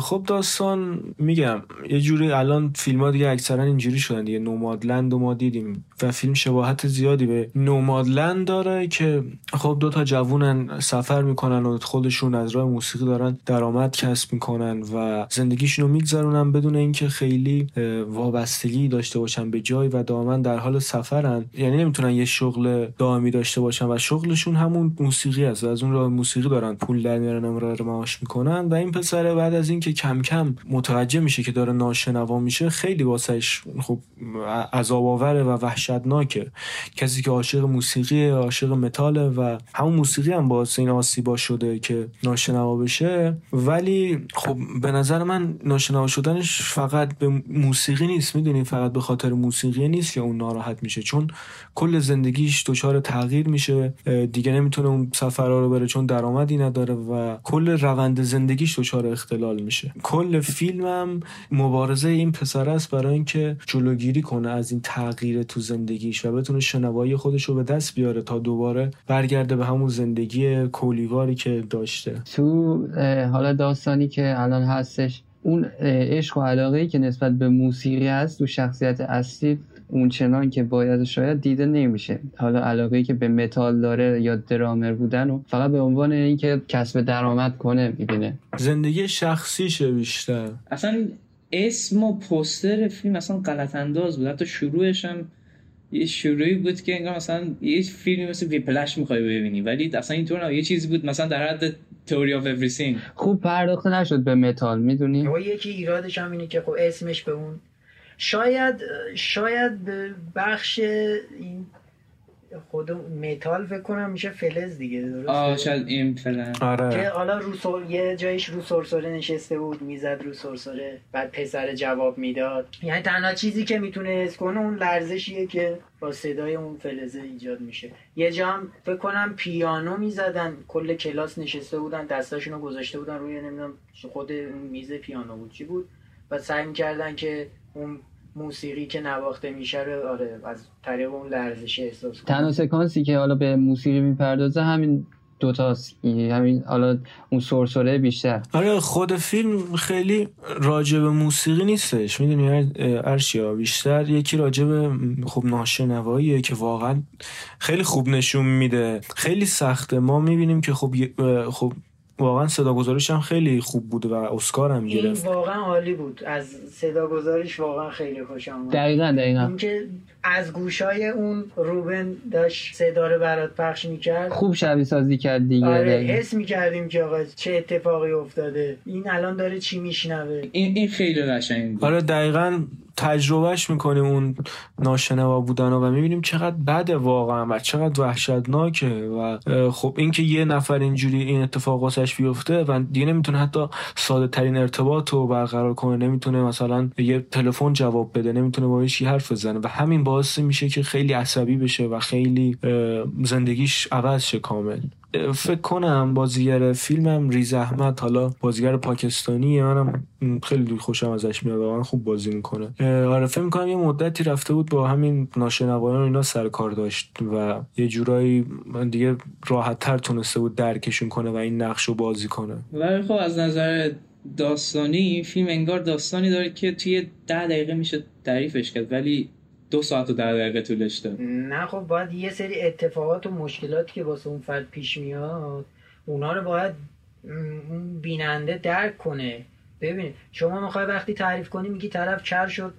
خب داستان میگم یه جوری الان فیلم ها دیگه اکثرا اینجوری شدن دیگه. نومادلند و ما دیدیم و فیلم شباهت زیادی به نومادلند داره که خب دو تا جوونن سفر می‌کنن و خودشون از راه موسیقی دارن درآمد کسب می‌کنن و زندگیشون رو میگذرونن بدون اینکه خیلی وابستگی داشته باشن به جای و دائما در حال سفرن. یعنی نمی‌تونن یه شغل دائمی داشته باشن و شغلشون همون موسیقی است از اون راه موسیقی دارن پول در میارن امرار معاش می‌کنن و این پسره بعد از اینکه کم کم متوجه میشه که داره ناشنوا میشه خیلی واسش خب عذاب آوره و وحشتناکه. کسی که عاشق موسیقی عاشق متاله و همون موسیقی هم باعث این آسیبا شده که ناشنوا بشه. ولی خب به نظر من ناشنوا شدنش فقط به موسیقی نیست. می‌دونی فقط به خاطر موسیقی نیست که اون ناراحت میشه. چون کل زندگیش دچار تغییر میشه. دیگه نمی‌تونه اون سفرها رو بره چون درآمدی نداره و کل روند زندگیش دچار اختلال میشه. کل فیلمم مبارزه این پسر است برای اینکه جلوگیری کنه از این تغییر تو زندگیش و بتونه شنوایی خودش رو به دست بیاره تا دوباره برگرده به همون زندگی کولیواری که داشته. تو حالا داستانی که الان هستش اون عشق و علاقه ای که نسبت به موسیقی هست تو شخصیت اصلی اون چنان که باید شاید دیده نمیشه. حالا علاقه ای که به متال داره یا درامر بودن و فقط به عنوان اینکه کسب درآمد کنه می‌بینه. زندگی شخصیشه بیشتر. اصلا اسم و پوستر فیلم اصلا غلط انداز بود. حتی شروعش هم یه شروعی بود که انگار مثلا یه فیلمی مثل Whiplash می‌خوای ببینی. ولی اصلا اینطور نه یه چیزی بود مثلا در حد Theory of Everything خوب پرداخته نشد به متال می‌دونی؟ و یکی ایرادش هم اینه که خب اسمش به اون شاید شاید به بخش این خود متال فکر کنم میشه فلز دیگه درسته؟ آه شاید این که آره. حالا رو سر... یه جایش رو سرسره نشسته بود می‌زد رو سرسره بعد پسر جواب می‌داد. یعنی تنها چیزی که می‌تونه حس کنه اون لرزشیه که با صدای اون فلزه ایجاد میشه. یه جا هم فکر کنم پیانو می‌زدن کل کلاس نشسته بودن دستاشون رو گذاشته بودن روی نمی‌دونم خود میز پیانو بود چی بود؟ و سعی می‌کردن که اون موسیقی که نواخته میشه رو آره از طریق اون لرزش احساس کنن تنها سکانسی که حالا به موسیقی می‌پردازه همین دوتاست. همین حالا اون سرسره بیشتر. آره خود فیلم خیلی راجع به موسیقی نیستش. می‌دونی ارشیا بیشتر یکی راجع به خب ناشنواییه که واقعا خیلی خوب نشون میده. خیلی سخته. ما می‌بینیم که خب خب واقعا صدا گذاریش هم خیلی خوب بود و اسکار هم گرفت. این واقعا عالی بود. از صدا گذاریش واقعا خیلی خوشم اومد دقیقا دقیقا. اینکه از گوشای اون روبن داشت صدا رو برات پخش می‌کرد. خوب شبیه سازی کرد دیگه آره حس می‌کردیم که آقا چه اتفاقی افتاده. این الان داره چی میشنوه؟ این این خیلی قشنگ بود. آره دقیقا تجربهش می‌کنیم اون ناشنوا بودن و می‌بینیم چقدر بده واقعا و چقدر وحشتناکه و خب اینکه یه نفر اینجوری این اتفاق واسش بیفته و دیگه نمی‌تونه حتی ساده ترین ارتباط رو برقرار کنه نمی‌تونه مثلا یه تلفن جواب بده نمی‌تونه با هیچ حرف بزنه و همین باعث میشه که خیلی عصبی بشه و خیلی زندگیش عوض شه کامل. فکر کنم بازیگر فیلمم ریز احمد حالا بازیگر پاکستانی منم خیلی خوشم ازش میاد. واقعا خوب بازی می‌کنه. آره فکر می‌کنم یه مدتی رفته بود با همین ناشنوایان اینا سر کار داشت و یه جورایی دیگه راحت تر تونسته بود درکشون کنه و این نقش رو بازی کنه. ولی خب از نظر داستانی این فیلم انگار داستانی داره که توی ده دقیقه میشه تعریفش کرد. ولی دو ساعت و ده دقیقه طولش داد نه خب باید یه سری اتفاقات و مشکلاتی که واسه اون فرد پیش میاد اونا رو باید بیننده درک کنه. ببین شما می‌خوای وقتی تعریف کنی میگی طرف چر شد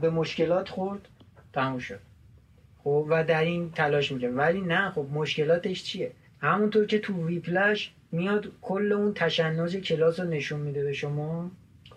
به مشکلات خورد تموم شد. خب و در این تلاش می‌کنه. ولی نه خب مشکلاتش چیه؟ همونطور که تو ویپلش میاد کل اون تشنج کلاس رو نشون میده به شما.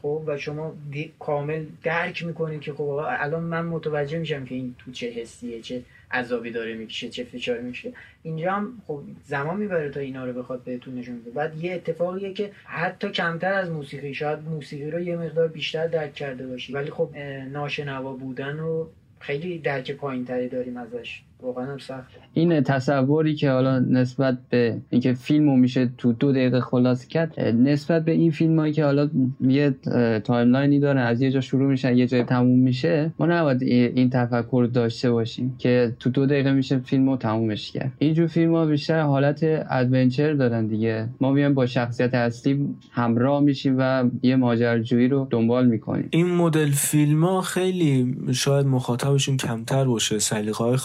خب و شما کامل درک می‌کنید که خب الان من متوجه میشم که این تو چه حسیه چه عذابی داره می‌کشه چه فشاری میشه اینجا هم خب زمان می‌بره تا اینا رو بخواد بهتون نشون بده. بعد یه اتفاقیه که حتی کمتر از موسیقی شاید موسیقی رو یه مقدار بیشتر درک کرده باشی. ولی خب ناشنوا بودن رو خیلی درک پایین تری داریم ازش. واقعا هم سخت. این تصوری که حالا نسبت به اینکه فیلمو میشه تو دو دقیقه خلاص کرد نسبت به این فیلم هایی که حالا یه timeline ی داره از یه جا شروع میشه یه جای تموم میشه ما نباید این تفکر رو داشته باشیم که تو دو دقیقه میشه فیلمو تمومش کرد. اینجور فیلم ها بیشتر حالت adventure دارن دیگه. ما میایم با شخصیت اصلی همراه میشیم و یه ماجراجویی رو دنبال می‌کنیم. این مدل فیلم ها خیلی شاید مخاطبشون کمتر باشه سلیقه های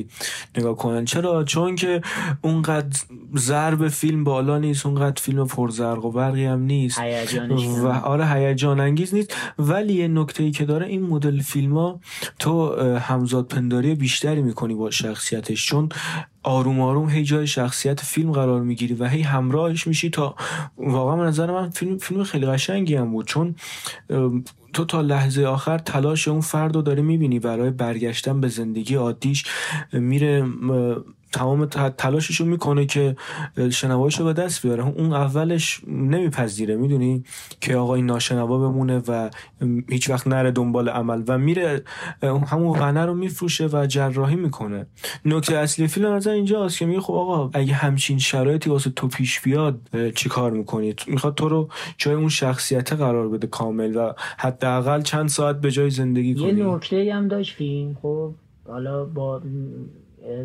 خاصتر نگاه کنن. چرا؟ چون که اونقدر ضرب فیلم بالا نیست اونقدر فیلم پرزرق و برقی هم نیست. و آره هیجان انگیز نیست. ولی یه نکته ای که داره این مدل فیلم ها تو همزاد پنداری بیشتری می‌کنی با شخصیتش. چون آروم آروم هی جای شخصیت فیلم قرار می‌گیری و هی همراهش میشی تا واقعا من نظر من فیلم فیلم خیلی قشنگی هم بود. چون تو تا لحظه آخر تلاش اون فرد رو داره می‌بینی برای برگشتن به زندگی عادیش. میره تمام تلاشش رو می‌کنه که شنوایش رو به دست بیاره. اون اولش نمیپذیره می‌دونی؟ که آقا این ناشنوا بمونه و هیچ وقت نره دنبال عمل و میره همون غنه رو میفروشه و جراحی می‌کنه. نکته اصلی فیلم از اینجاست که میگه خب آقا اگه همچین شرایطی واسه تو پیش بیاد چیکار می‌کنی؟ می‌خواد تو رو جای اون شخصیت قرار بده کامل و حداقل چند ساعت به جای زندگی کنی. یه نکته هم داشت فیلم خب حالا با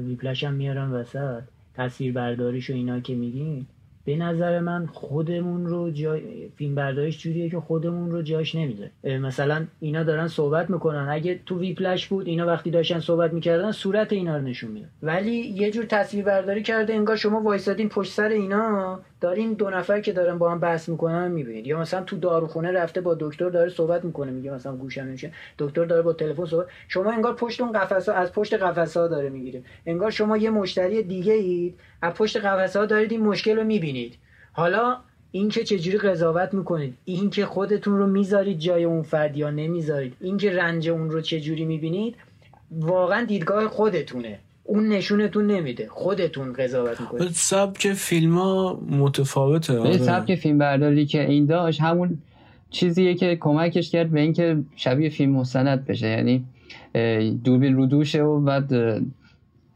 ویپلش هم میارم وسط. تصویر برداریش و اینا که میگین به نظر من خودمون رو جای فیلم برداریش جوریه که خودمون رو جاش نمیده مثلا اینا دارن صحبت می‌کنن. اگه تو ویپلش بود اینا وقتی داشتن صحبت می‌کردن صورت اینا رو نشون میده ولی یه جور تصویر برداری کرده انگار شما وایسادین پشت سر اینا. دارین دو نفر که دارن با هم بحث می‌کنن می‌بینید. یا مثلا تو داروخونه رفته با دکتر داره صحبت می‌کنه میگه مثلا گوشم نمیشه. دکتر داره با تلفن صحبت شما انگار پشت اون قفسه از پشت قفسه ها داره می‌گیره. انگار شما یه مشتری دیگه اید از پشت قفسه ها دارید این مشکل رو می‌بینید. حالا این که چجوری قضاوت می‌کنید؟ این که خودتون رو می‌ذارید جای اون فرد یا نمی‌ذارید؟ این که رنج اون رو چجوری می‌بینید؟ واقعا دیدگاه خودتونه. اون نشونتون نمیده. خودتون قضاوت می‌کنید. سبک فیلم ها متفاوته آره. سبک فیلم برداری که این داشت همون چیزیه که کمکش کرد به اینکه شبیه فیلم مستند بشه. یعنی دوربین رو دوشه و بعد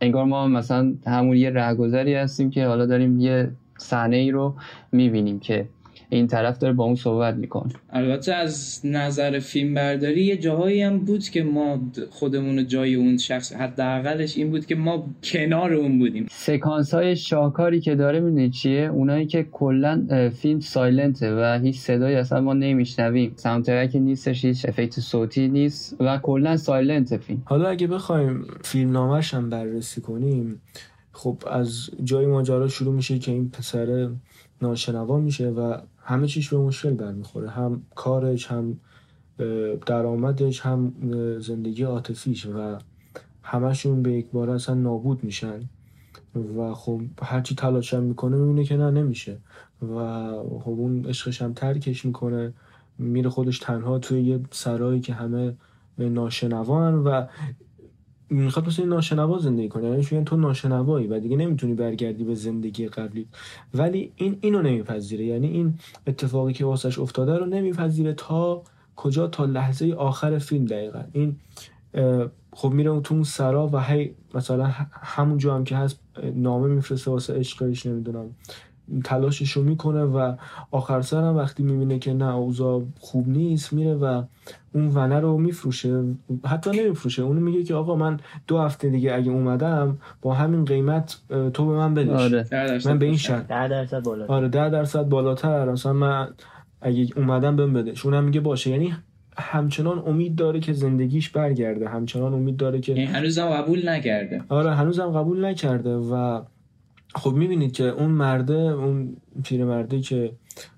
انگار ما مثلا همون یه رهگذری هستیم که حالا داریم یه صحنه ای رو می‌بینیم که این طرف داره با اون صحبت می‌کنه. البته از نظر فیلم برداری یه جاهایی هم بود که ما خودمون جای اون شخص حداقلش این بود که ما کنار اون بودیم. سکانس های شاهکاری که داره می‌دونی چیه؟ اونایی که کلا فیلم silent ه و هیچ صدایی اصلا ما نمیشنویم. soundtrack نیستش هیچ افکت صوتی نیست و کلا silent فیلم. حالا اگه بخوایم فیلم نامش هم بررسی کنیم خب از جای ماجرا شروع میشه که این پسر ناشنوا میشه و همه چیش به مشکل برمیخوره هم کارش هم درآمدش هم زندگی عاطفیش و همشون به یک بار اصلا نابود میشن. و خب هرچی تلاش هم می‌کنه می‌بینه که نه نمیشه. و خب اون عشقش هم ترکش می‌کنه. میره خودش تنها توی یه سرایی که همه ناشنوان و می‌خواد مثل ناشنوا زندگی کنه یعنی تو ناشنوایی و دیگه نمی‌تونی برگردی به زندگی قبلی. ولی این اینو نمیپذیره. یعنی این اتفاقی که واسش افتاده رو نمیپذیره تا کجا؟ تا لحظه آخر فیلم دقیقا. این خب میره تو اون سرا و هی مثلا همونجا هم که هست نامه میفرسته واسه عشقش نمی‌دونم. تلاشش رو می‌کنه و آخر سر هم وقتی می‌بینه که نه اوضاع خوب نیست میره و اون ونه رو میفروشه. حتی نمیفروشه. اونو میگه که آقا من دو هفته دیگه اگه اومدم با همین قیمت تو به من بدش آره. من به این شرط. ده درصد بالاتر. آره ده درصد بالاتر. مثلا من اگه اومدم بهم بدش اونم میگه باشه. یعنی همچنان امید داره که زندگیش برگرده. همچنان امید داره که یعنی هنوزم قبول نکرده. آره هنوزم قبول نکرده و خب می‌بینید که اون مرده اون پیرمرده که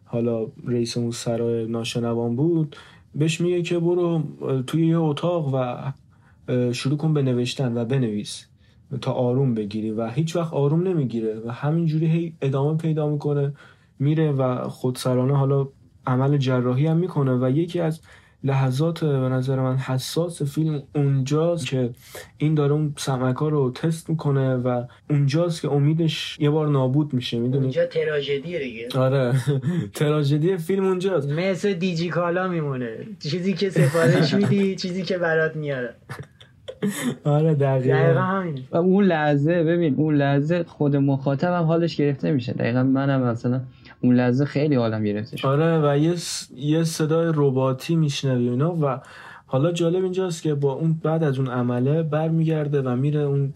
حالا رئیس اون سرای ناشنوان بود بهش میگه که برو توی یه اتاق و شروع کن به نوشتن و بنویس تا آروم بگیری و هیچ وقت آروم نمی‌گیره و همینجوری هی ادامه پیدا می‌کنه میره و خودسرانه حالا عمل جراحی هم می‌کنه و یکی از لحظات به نظر من حساس فیلم اونجاست که این داره اون سمکا رو تست می‌کنه و اونجاست که امیدش یه بار نابود میشه می‌دونی؟ اونجا تراژدیه دیگه. آره. تراژدی فیلم اونجاست. مثل دیجی کالا میمونه. چیزی که سفارش میدی چیزی که برات میاره. آره دقیقا. و اون لحظه ببین اون لحظه خود مخاطب هم حالش گرفته میشه. دقیقا منم مثلا اون لحظه خیلی حالم گرفته شد آره و یه, س- یه صدای رباتی میشنوی اینا و حالا جالب اینجاست که با اون بعد از اون عمله برمیگرده و میره اون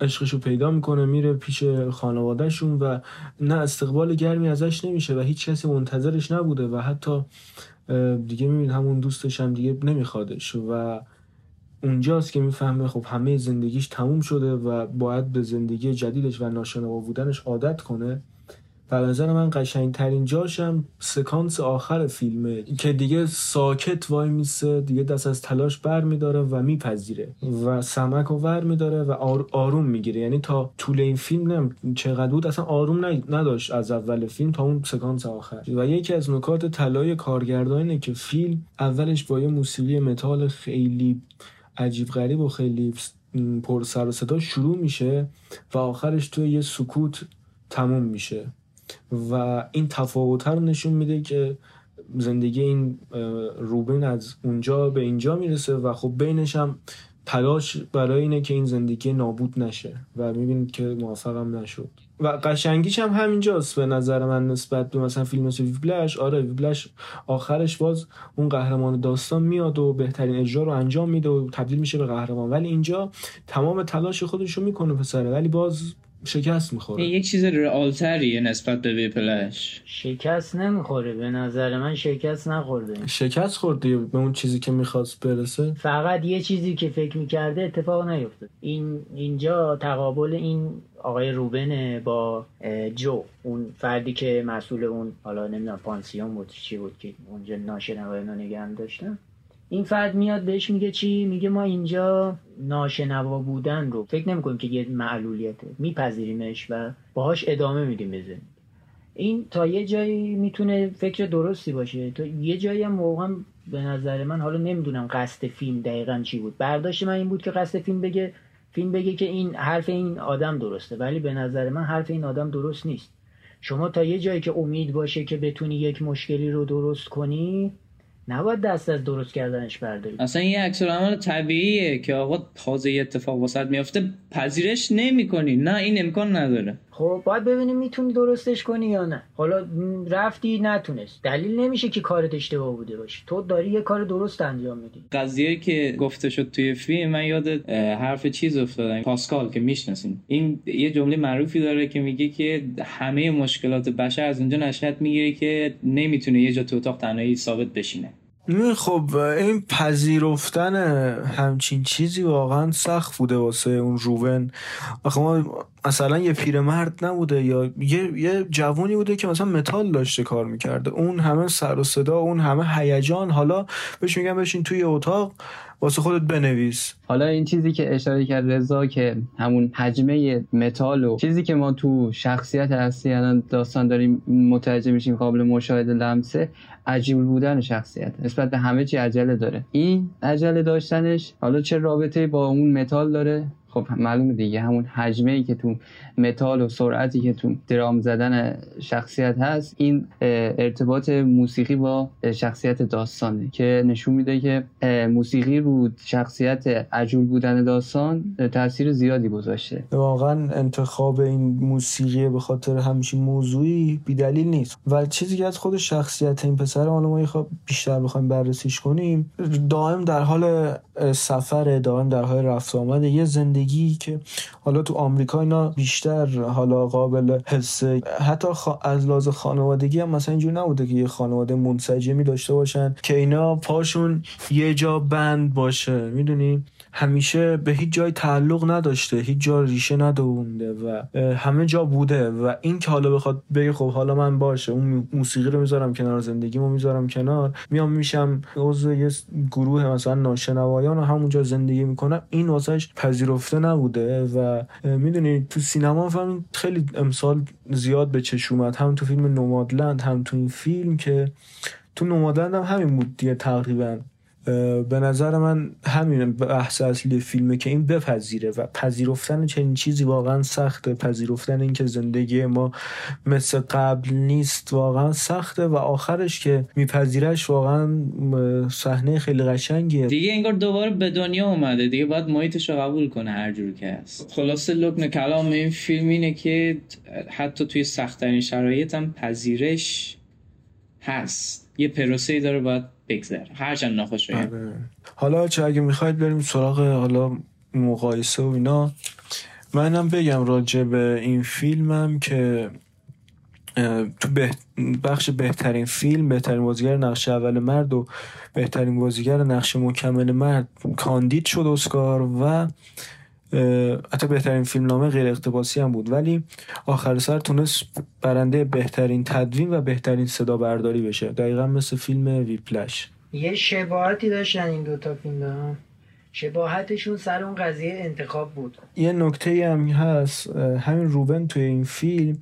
عشقش رو پیدا می‌کنه میره پیش خانوادهشون و نه استقبال گرمی ازش نمیشه و هیچ کسی منتظرش نبوده و حتی دیگه میبین همون دوستش هم دیگه نمیخوادش و اونجاست که می‌فهمه خب همه زندگیش تموم شده و باید به زندگی جدیدش و ناشنوا بودنش عادت کنه. و به نظر من قشنگترین جاشم سکانس آخر فیلمه که دیگه ساکت وای میسه دیگه دست از تلاش بر میداره و میپذیره و سمک رو ور میداره و آر- آروم می‌گیره. یعنی تا طول این فیلم نم چقدر بود اصلا آروم نداشت از اول فیلم تا اون سکانس آخر. و یکی از نکات طلای کارگردان اینه که فیلم اولش با یه موسیقی متال خیلی عجیب غریب و خیلی پر سر و صدا شروع میشه و آخرش توی یه سکوت تموم میشه. و این تفاوت رو نشون میده که زندگی این اه، روبین از اونجا به اینجا می‌رسه و خب بینش هم تلاش برای اینه که این زندگی نابود نشه و می‌بینید که موفقم نشد. و قشنگیش هم همینجاست به نظر من نسبت به مثلا فیلم مثل ویبلش. آره ویبلش آخرش باز اون قهرمان داستان میاد و بهترین اجرا رو انجام میده و تبدیل میشه به قهرمان. ولی اینجا تمام تلاش خودش رو می‌کنه پسره. ولی باز شکست می‌خوره. یک چیز رئالتریه نسبت به ویپلش. شکست نمی‌خوره به نظر من شکست نخورده. شکست خورد دیگه به اون چیزی که می‌خواست برسه. فقط یه چیزی که فکر می‌کرده اتفاق نیفتاد. این اینجا تقابل این آقای روبن با جو اون فردی که مسئول اون حالا نمی‌دونم پانسیون بود چی بود که اونجا ناشنوای اینو نگه داشتن. این فرد میاد بهش میگه چی؟ میگه ما اینجا ناشنوا بودن رو. فکر نمی‌کنیم که یه معلولیته. میپذیریمش و باهاش ادامه میدیم بزنیم این تا یه جایی می‌تونه فکر درستی باشه. تا یه جایی هم واقعا به نظر من حالا نمی‌دونم قصد فیلم دقیقا چی بود. برداشت من این بود که قصد فیلم بگه فیلم بگه که این حرف این آدم درسته. ولی به نظر من حرف این آدم درست نیست. شما تا یه جایی که امید باشه که بتونی یک مشکلی رو درست کنی نباید دست از درست کردنش برداری. اصلا یه عکس عمل طبیعیه که آقا تازه اتفاق واسط میافته پذیرش نمی‌کنی. نه این امکان نداره. خب باید ببینیم می‌تونی درستش کنی یا نه. حالا رفتی نتونست. دلیل نمیشه که کارت اشتباه بوده باشه. تو داری یه کار درست انجام میدی. قضیه که گفته شد توی فیلم من یاد حرف چیز افتادم. پاسکال که می‌شناسین. این یه جمله معروفی داره که میگه که همه مشکلات بشر از اونجا نشأت می‌گیره که نمی‌تونه یه جا تو اتاق تنهایی ثابت بشینه. خب این پذیرفتن همچین چیزی واقعا سخت بوده واسه اون روون. آخه ما مثلا یه پیرمرد نبوده یا یه, یه جوونی بوده که مثلا متال داشته کار می‌کرده. اون همه سر و صدا اون همه هیجان حالا بهش میگن بشین توی اتاق واسه خودت بنویس. حالا این چیزی که اشاره کرد رضا که همون حجمه متال و چیزی که ما تو شخصیت هستی الان داستان داریم متوجه میشیم قابل مشاهده لمسه عجیب بودن شخصیت. نسبت به همه چی عجله داره. این عجله داشتنش حالا چه رابطه با اون متال داره؟ خب معلومه دیگه. همون حجمه ای که تو متال و سرعتی که تو درام زدن شخصیت هست این ارتباط موسیقی با شخصیت داستانه که نشون میده که موسیقی رو شخصیت عجول بودن داستان تاثیر زیادی گذاشته. واقعا انتخاب این موسیقی به خاطر همچین موضوعی بیدلیل نیست. و چیزی که از خود شخصیت این پسر حالا ما خب بیشتر بخوایم بررسیش کنیم دائم در حال سفر دائم در حال رفت آمد یه زندگی که حالا تو آمریکا اینا بیشتر حالا قابل حسه حتی از لحاظ خانوادگی هم مثلا اینجور نبوده که یه خانواده منسجمی داشته باشن که اینا پاشون یه جا بند باشه. می‌دونی؟ همیشه به هیچ جای تعلق نداشته هیچ جا ریشه ندونده و همه جا بوده و این که حالا بخواد بگه خب حالا من باشه اون موسیقی رو می‌ذارم کنار زندگیمو می‌ذارم کنار میام میشم عضو یه گروه مثلا ناشنوایان و همونجا زندگی می‌کنم این واسهش پذیرفته نبوده و می‌دونی تو سینما فهم خیلی امسال زیاد به چشم اومد هم تو فیلم نومادلند هم تو این فیلم که تو نومادلند هم همین بود دیگه تقریبا. به نظر من همین بحث اصلی فیلمه که این بپذیره و پذیرفتن چنین چیزی واقعا سخته. پذیرفتن اینکه زندگی ما مثل قبل نیست واقعا سخته و آخرش که میپذیرش واقعا صحنه خیلی قشنگیه. دیگه انگار دوباره به دنیا اومده. دیگه باید محیطش رو قبول کنه هر جور که هست. خلاصه لکنه کلام این فیلم اینه که حتی توی سختترین شرایط هم پذیرش هست. یه پروسه داره باید بگذره. هرچند ناخوش آره. حالا چه اگه می‌خواید بریم سراغ حالا مقایسه و اینا. منم بگم راجع به این فیلمم که تو بخش بهترین فیلم بهترین بازیگر نقش اول مرد و بهترین بازیگر نقش مکمل مرد کاندید شد اسکار و حتی بهترین فیلم نامه غیر اقتباسی هم بود. ولی آخر سر تونست برنده بهترین تدوین و بهترین صدا برداری بشه. دقیقا مثل فیلم ویپلش. یه شباهتی داشتن این دوتا فیلم. شباهتشون سر اون قضیه انتخاب بود. یه نکته هم هست. همین روبن توی این فیلم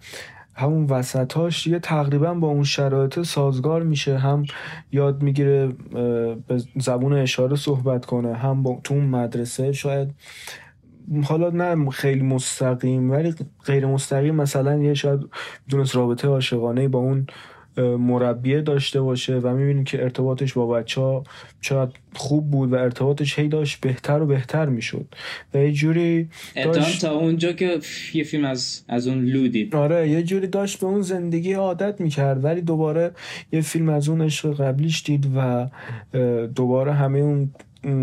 همون وسطاش یه تقریبا با اون شرایط سازگار میشه. هم یاد می‌گیره به زبون اشاره صحبت کنه هم با تو اون مدرسه شاید حالا نه خیلی مستقیم ولی غیر مستقیم مثلا یه شاید دونست رابطه عاشقانه با اون مربیه داشته باشه و می‌بینیم که ارتباطش با بچه ها چقدر خوب بود و ارتباطش هی داشت بهتر و بهتر می‌شد و یه جوری داشت تا اونجا که یه فیلم از, از اون لودید آره یه جوری داشت به اون زندگی عادت می‌کرد ولی دوباره یه فیلم از اون عشق قبلیش دید و دوباره همه اون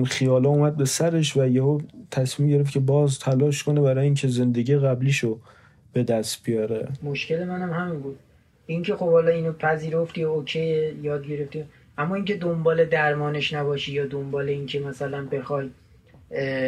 خیالا اومد به سرش و یهو تصمیم گرفت که باز تلاش کنه برای اینکه زندگی قبلیشو به دست بیاره. مشکل منم همین بود. اینکه خب حالا اینو پذیرفتی اوکی یاد گرفتی. اما اینکه دنبال درمانش نباشی یا دنبال اینکه مثلا بخوای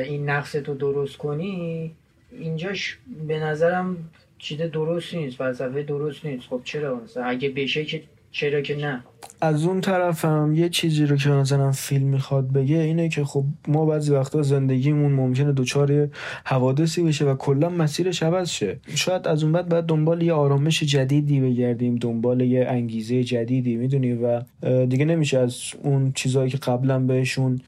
این نقص تو درست کنی اینجاش به نظرم چیز درست نیست فلسفه درست نیست. خب چرا مثلا؟ اگه بشه که چرا که نه؟ از اون طرفم یه چیزی رو که مثلا فیلم می‌خواد بگه اینه که خب ما بعضی وقتا زندگیمون ممکنه دچار حوادثی بشه و کلا مسیرش عوض شه. شاید از اون بعد باید دنبال یه آرامش جدیدی بگردیم دنبال یه انگیزه جدیدی می‌دونی؟ و دیگه نمیشه از اون چیزهایی که قبلا بهشون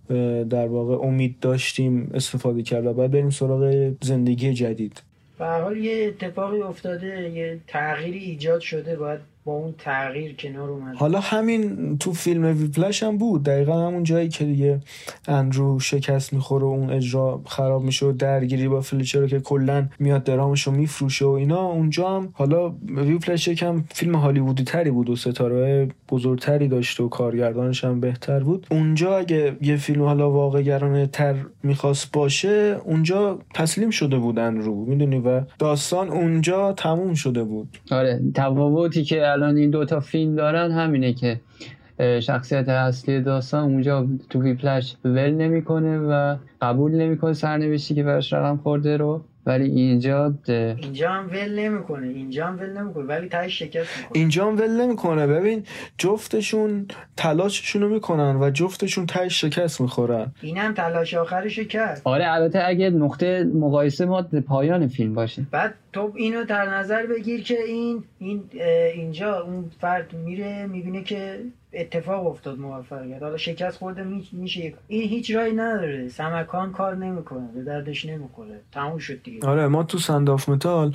در واقع امید داشتیم استفاده کرد و باید بریم سراغ زندگی جدید. به حال یه اتفاقی افتاده یه تغییری ایجاد شده باید با اون تغییر کنار اومد حالا همین تو فیلم ویپلش هم بود. دقیقا همون جایی که دیگه اندرو شکست می‌خوره و اون اجرا خراب میشه و درگیری با فلیچر که کلا میاد درامش رو میفروشه و اینا اونجا هم حالا ویپلش یکم فیلم هالیوودی تری بود و ستاره بزرگتری داشته و کارگردانش هم بهتر بود. اونجا اگه یه فیلم حالا واقع تر می‌خواست باشه اونجا تسلیم شده بودن رو می‌دونی؟ و داستان اونجا تموم شده بود. آره تفاوتی که الان این دوتا فیلم دارن همینه که شخصیت اصلی داستان اونجا تو ویپلش ول نمی‌کنه و قبول نمی‌کنه سرنوشتی که براش رقم خورده رو. ولی اینجا اینجا هم ول نمی‌کنه. اینجا هم ول نمی‌کنه. ولی تاش شکست می‌کنه اینجا هم ول نمی‌کنه. ببین جفتشون تلاششون رو می‌کنن و جفتشون تاش شکست می‌خورن. اینم تلاش آخرش کرد. آره البته اگه نقطه مقایسه ما پایان فیلم باشه. بعد تو اینو در نظر بگیر که این این اینجا اون فرد میره می‌بینه که اتفاق افتاد موفقیت. حالا شکست خورده میشه این هیچ رای نداره. سمکان کار نمی‌کنه. به دردش نمی‌کنه تموم شد دیگه. آره ما تو سنداف متال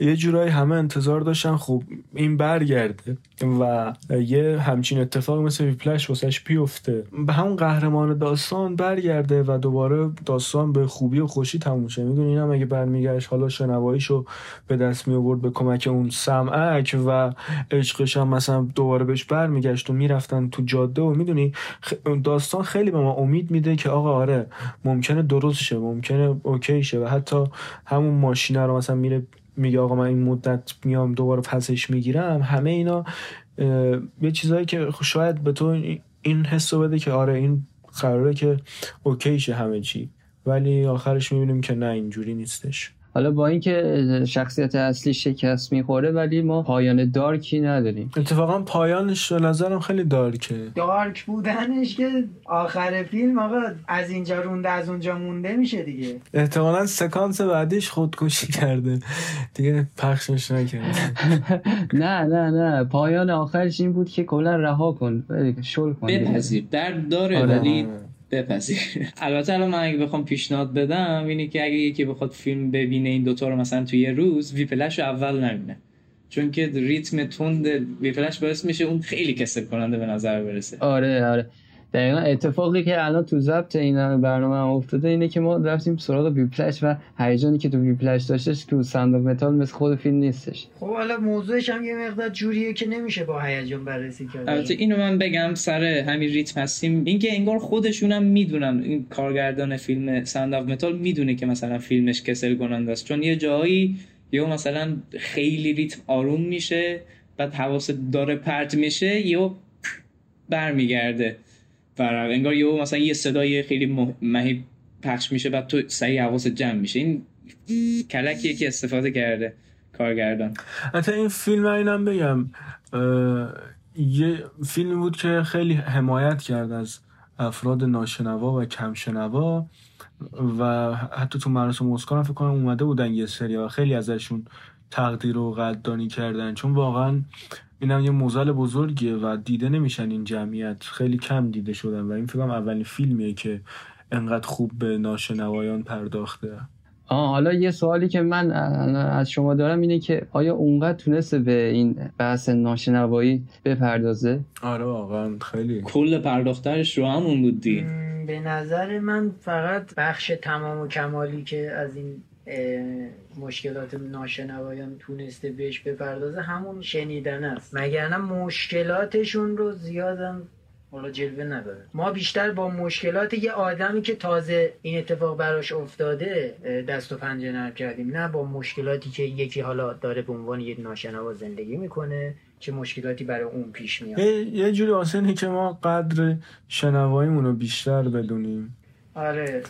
یه جورایی همه انتظار داشتن خب این برگرده و یه همچین اتفاق مثل ویپلش واسش بیفته. به همون قهرمان داستان برگرده و دوباره داستان به خوبی و خوشی تموم شه. می‌دونی اینم اگه برمیگشت حالا شنواییشو به دست می آورد به کمک اون سمعک و عشقش هم مثلا دوباره بهش برمیگشت و می‌رفتن تو جاده و می‌دونی داستان خیلی به ما امید میده که آقا آره ممکنه درست شه ممکنه اوکی شه و حتی همون ماشینه رو مثلا میره میگه آقا من این مدت میام دوباره پسش می‌گیرم. همه اینا یه چیزهایی که شاید به تو این حس بده که آره این قراره که اوکی شه همه چی. ولی آخرش می‌بینیم که نه اینجوری نیستش. حالا با اینکه شخصیت اصلی شکست می‌خوره ولی ما پایان دارکی نداریم. اتفاقا پایانش به نظرم خیلی دارکه. دارک بودنش که آخر فیلم آقا از اینجا رونده از اونجا مونده میشه دیگه. احتمالا سکانس بعدیش خودکشی کرده. دیگه پخشش نکرده. نه نه نه. پایان آخرش این بود که کلا رها کن. شل کن. بپذیر. درد داره آره. ولی بپذیر. البته الان من اگه بخوام پیشنهاد بدم اینه که اگه یکی بخواد فیلم ببینه این دوتا رو مثلا توی یه روز ویپلش رو اول نبینه. چون که ریتم تند ویپلش باعث میشه اون خیلی کسل کننده به نظر برسه. آره آره. دقیقا اتفاقی که الان تو ضبط این برنامه هم افتاده اینه که ما رفتیم سراغ Whiplash و هیجانی که تو Whiplash داشتش تو Sound Metal مثل خود فیلم نیستش. خب حالا موضوعش هم یه مقدار جوریه که نمیشه با هیجان بررسی کرد. البته اینو من بگم سر همین ریتم هستیم. اینکه انگار خودشون هم می‌دونن این کارگردان فیلم Sound of Metal می‌دونه که مثلا فیلمش کسل کننده است. چون یه جایی یا مثلا خیلی ریتم آروم میشه بعد حواست داره پرت میشه یا برمیگرده. فرق انگار یه مثلا یه صدای خیلی مهی پخش میشه بعد تو سعی حواس جمع میشه. این کلکیه که استفاده کرده کارگردان. حتی این فیلم اینم بگم یه فیلمی بود که خیلی حمایت کرد از افراد ناشنوا و کمشنوا و حتی تو مراسم اسکار فکر کنم اومده بودن یه سری و خیلی ازشون تقدیر و قدردانی کردن. چون واقعا این هم یه موزل بزرگیه و دیده نمیشن این جمعیت. خیلی کم دیده شدن و این فکرم اولین فیلمیه که انقدر خوب به ناشنوایان پرداخته. آه حالا یه سوالی که من از شما دارم اینه که آیا اونقدر تونسته به این بحث ناشنوایی بپردازه؟ آره واقعا خیلی. کل پرداخترش رو همون بودی به نظر من فقط بخش تمام و کمالی که از این مشکلات ناشنوایان تونسته بهش بپردازه همون شنیدن است. مگر نه مشکلاتشون رو زیادم حالا جلوه نداره. ما بیشتر با مشکلات یه آدمی که تازه این اتفاق براش افتاده دست و پنجه نرم کردیم. نه با مشکلاتی که یکی حالا داره به عنوان یه ناشنوا زندگی می‌کنه چه مشکلاتی برای اون پیش میاد. یه جوری واسه که ما قدر شنواییمون رو بیشتر بدونیم. آره.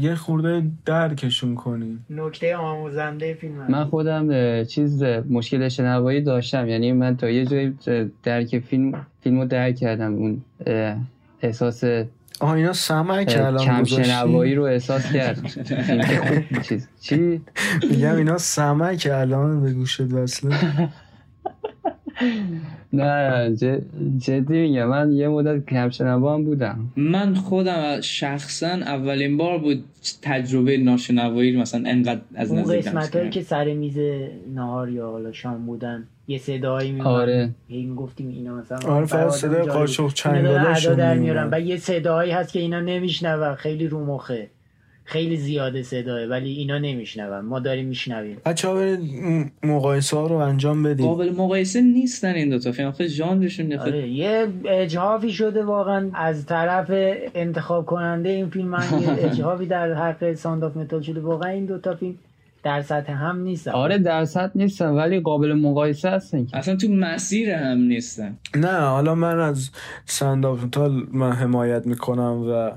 یه خورده درکشون کنیم نکته آموزنده فیلم من خودم چیز مشکل شنوایی داشتم. یعنی من تا یه جایی درک فیلم فیلمو درک کردم. اون احساس آه اینا سمع که الان کم شنوایی رو احساس کرد. چیز. چی؟ میگم اینا سمع که الان به گوشت وصله. نه جدی میگم. من یه مدت کمشنوا هم بودم. من خودم شخصا اولین بار بود تجربه ناشنوایی مثلا انقدر از اون نزدیک قسمت هایی که سر میز نهار یا حالا شام بودن یه صدایی می آره. این گفتیم اینا مثلا آره فقط صدای قاشق چنگالاشون در میارن. و یه صدایی هست که اینا نمیشنون خیلی رو مخه خیلی زیاده صداه ولی اینا نمیشنون. ما داریم میشنویم. بچه ها برید مقایسه ها رو انجام بدید. قابل مقایسه نیستن این دوتا فیلم. آخه ژانرشون آره یه اجحافی شده واقعا از طرف انتخاب کننده این فیلم. من یه اجحافی در حق Sound of Metal شده. واقعا این دوتا فیلم در سطح هم نیستن. آره در سطح نیستن ولی قابل مقایسه هستن اصلا تو مسیر هم نیستن. نه حالا من از Sound of Metal من حمایت می‌کنم و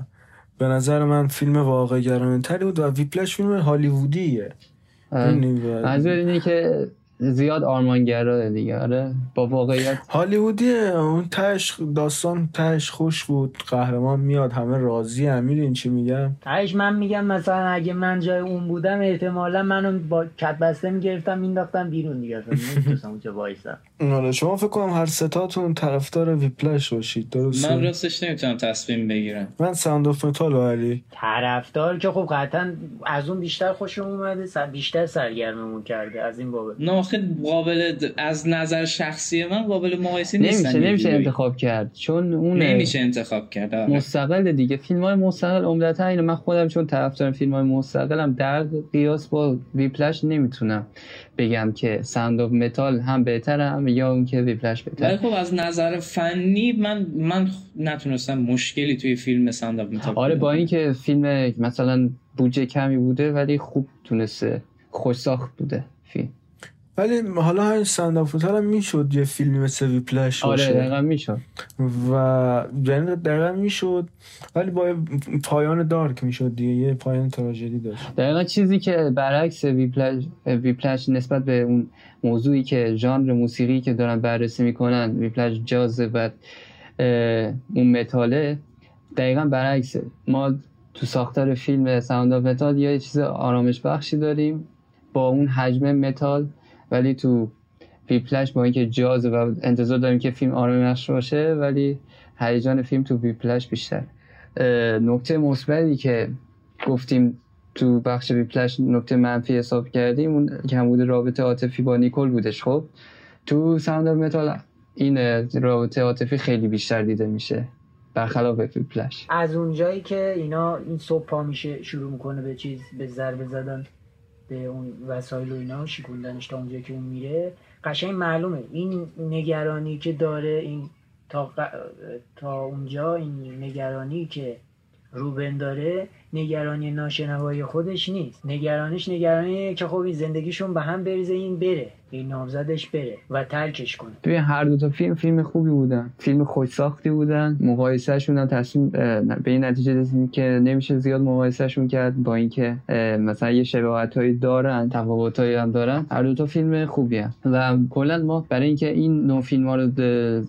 به نظر من فیلم واقع گرایانه تری بود و Whiplash فیلم هالیوودیه. منظور اینه که زیاد آرمانگرا دیگه آره. با واقعیت. هالیوودیه اون تهش داستان تهش خوش بود. قهرمان میاد همه راضی هم می‌دونین چی میگم تهش من میگم مثلا اگه من جای اون بودم احتمالا منو با کت بسته می‌گرفتم مینداختم بیرون دیگه. نمی‌تونستم اونجا وایسم. آره شما فکر کنم هر سه‌تاتون طرفدار Whiplash باشید. درسته من راستش نمی‌تونم تصمیم بگیرم. من Sound of Metal ولی طرفدار که خب قطعا از اون بیشتر خوشم اومده بیشتر سرگرممون کرده. از این بابت. آخه قابل از نظر شخصی من قابل مقایسه نیستن نمیشه نمیشه انتخاب کرد چون اون نمیشه انتخاب کرد آره. مستقل دیگه. فیلم های مستقل عمدتا اینو من خودم چون طرفدار فیلم های مستقلم در قیاس با Whiplash نمی‌تونم بگم که Sound of Metal هم بهتره هم یا اون که Whiplash بهتره. ولی خب از نظر فنی من من نتونستم مشکلی توی فیلم Sound of Metal آره با اینکه فیلم مثلا بودجه کمی بوده ولی خوب تونسته خوش ساخت بوده فیلم. ولی حالا همین Sound of Metal هم می‌شد یه فیلمی مثل Whiplash آره دقیقا می‌شد. و یعنی دقیقا می‌شد ولی با پایان dark می‌شد دیگه یه پایان تراژدی داشت. دقیقا چیزی که برعکس Whiplash, Whiplash نسبت به اون موضوعی که ژانر موسیقی که دارن بررسی می‌کنن Whiplash جازه و اون متاله دقیقا برعکسه. ما تو ساختار فیلم Sound of Metal یه چیز آرامش بخشی داریم با اون حجم متال ولی تو Whiplash با اینکه جاز و انتظار داریم که فیلم آرامش باشه ولی هیجان فیلم تو Whiplash بیشتر. نکته مثبتی که گفتیم تو بخش Whiplash نکته منفی حساب کردیم اون کمبود رابطه عاطفی با نیکل بودش. خب تو Sound Metal این رابطه عاطفی خیلی بیشتر دیده میشه برخلاف Whiplash. از اونجایی که اینا این صبح پا میشه شروع می‌کنه به چیز به ضربه زدن. به اون وسایل و اینا شکوندنش تا اونجا که اون میره. قشنگ معلومه. این نگرانی که داره این تا, تا اونجا این نگرانی که روبن داره نگرانی ناشنوایی خودش نیست. نگرانیش نگرانی که خب این زندگیشون به هم بریزه این بره. این نامزدش بره و ترکش کنه. توی هر دو تا فیلم فیلم خوبی بودن. فیلم خوش ساختی بودن. مقایسهشون هم تصمیم به این نتیجه رسیدیم که نمیشه زیاد مقایسهشون کرد با اینکه مثلا یه شباهت هایی دارن تفاوت هایی هم دارن. هر دو تا فیلم خوبی هم. و کلا ما برای اینکه این نوع فیلم ها رو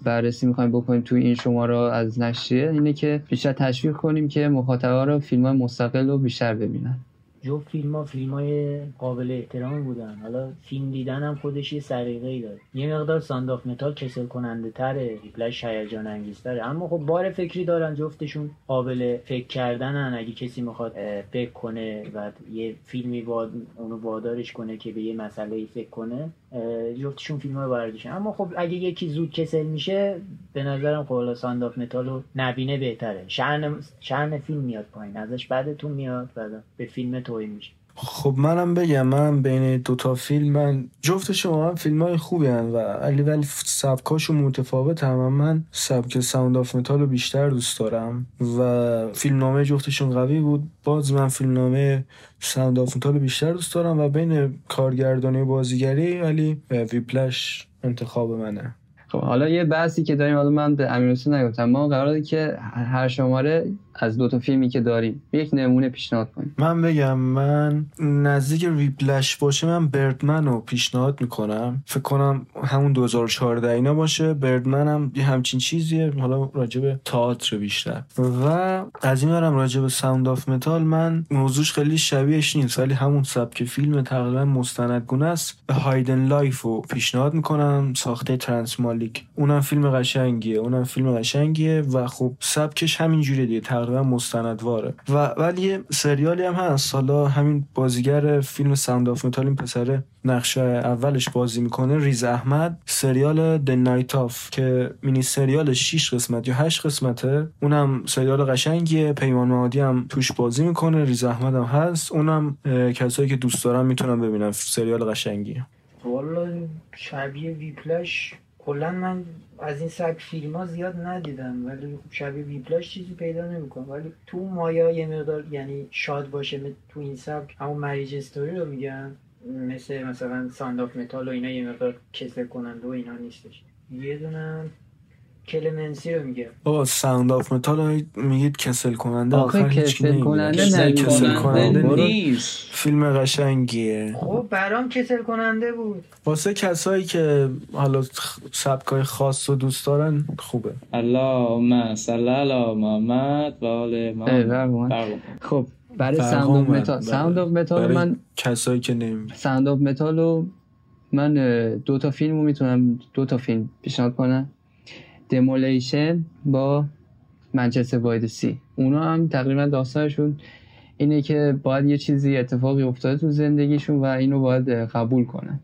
بررسی می‌خوایم بکنیم توی این شماره از نشریه اینه که بیشتر تشویق کنیم که مخاطبا رو فیلم های مستقل رو بیشتر ببینن. جفت فیلم ها فیلم های قابل احترام بودن. حالا فیلم دیدن هم خودش یه سلیقه ای داره. یه مقدار Sound of Metal کسل کننده تره Whiplash هیجان انگیز تره. اما خب بار فکری دارن جفتشون قابل فکر کردنن. اگه کسی می‌خواد فکر کنه و یه فیلمی واد اونو وادارش کنه که به یه مسئله ای فکر کنه جفتشون فیلم بردشن اما خب اگه یکی زود کسل میشه به نظرم خب سانداف متال رو نبینه بهتره. شعن, فیلم میاد پایین ازش بعدتون میاد بعد به فیلم میشه. خب منم بگم من بین دوتا فیلم من جفت شما هم فیلم های خوبی هن و علی ولی سبکاشون متفاوت هم من سبک ساوند آف متال رو بیشتر دوست دارم و فیلم نامه جفتشون قوی بود. باز من فیلم نامه Sound of Metal رو بیشتر دوست دارم و بین کارگردانی و بازیگری ولی Whiplash انتخاب منه. خب حالا یه بحثی که داریم حالا من به امیر نگفتم. ما قراره که هر شماره از دو تا فیلمی که داریم یک نمونه پیشنهاد کنیم. من بگم من نزدیک Whiplash باشه من Birdman رو پیشنهاد می‌کنم. فکر کنم همون 2014 اینا باشه. Birdman هم یه همچین چیزیه. حالا راجع به تئاتر بیشتر. و از این برم راجع به Sound of Metal من موضوعش خیلی شبیهش نیست ولی همون سبک فیلم تقریبا مستندگونه است. Hidden Life رو پیشنهاد می‌کنم. ساخته ترنس مالیک اونم فیلم قشنگیه. اونم فیلم قشنگیه و خب سبکش همین جوریه دیگه تقریبا مستندواره. و ولی سریالی هم هست. حالا همین بازیگر فیلم Sound of Metal این پسره نقشه اولش بازی می‌کنه ریز احمد. سریال The Night Of که مینی سریال 6 قسمت یا 8 قسمته. اونم سریال قشنگیه. پیمان معادی هم توش بازی می‌کنه. ریز احمد هم هست. اونم کسایی که دوست دارم می‌تونم ببینم سریال قشنگیه. والا شبیه Whiplash. کلا من از این سبک فیلم ها زیاد ندیدم ولی شبیه Whiplash چیزی پیدا نمی‌کنم. ولی تو مایا یه مقدار یعنی شاد باشه تو این سبک همون Marriage Story رو میگن مثل مثلا Sound of Metal و اینا یه مقدار کسل کننده و اینا نیستش. یه دونه Clemency رو میگه. بابا Sound of Metal میگید کسل کننده آخه کسل کننده نه کسل کننده نیست. فیلم قشنگیه. خب برام کسل کننده بود. واسه کسایی که حالا سبکای خاص و دوست دارن خوبه. اللهم صل علی محمد و آل محمد. خب برای Sound of Metal Sound of Metal من کسایی که نمی Sound of Metal من دو تا فیلم رو می‌تونم دو تا فیلم پیشنهاد کنم. Demolition با Manchester by the Sea اونا هم تقریبا داستانشون اینه که باید یه چیزی اتفاقی افتاده تو زندگیشون و اینو باید قبول کنن.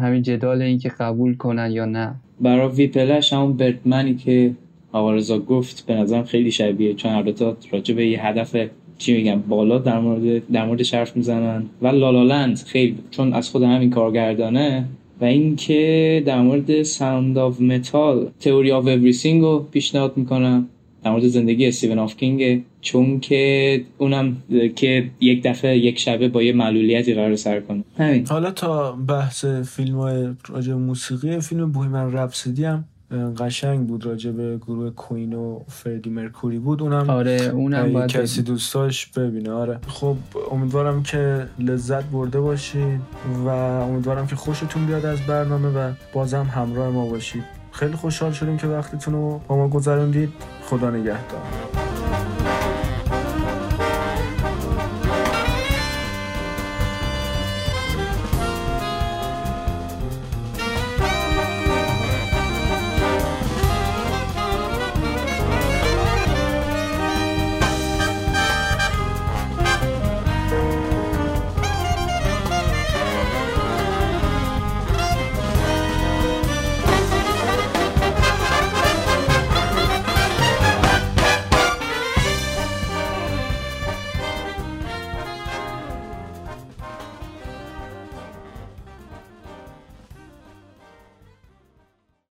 همین جدال این که قبول کنن یا نه. برای Whiplash همون Birdman ی که آقا گفت به نظرم خیلی شبیه چون هر تا راجع به یه هدف چی میگم بالا در مورد در مورد حرف می‌زنن. و La La Land خیلی چون از خود همین کارگردانه و اینکه در مورد Sound of Metal Theory of Everything رو پیشنهاد می‌کنم. در مورد زندگی استیون آفکینگ چون که اونم که یک دفعه یک شبه با یه معلولیتی قرار سر کنه. همین. حالا تا بحث فیلم های راجع موسیقی فیلم بوهیمن رپسودی هم قشنگ بود راجع به گروه کوین و فردی مرکوری بود. اونم آره اونم باید کسی دوستاش ببینه. آره. خب امیدوارم که لذت برده باشید و امیدوارم که خوشتون بیاد از برنامه و بازم همراه ما باشید. خیلی خوشحال شدیم که وقتتون رو با ما گذروندید. خدا نگهدار.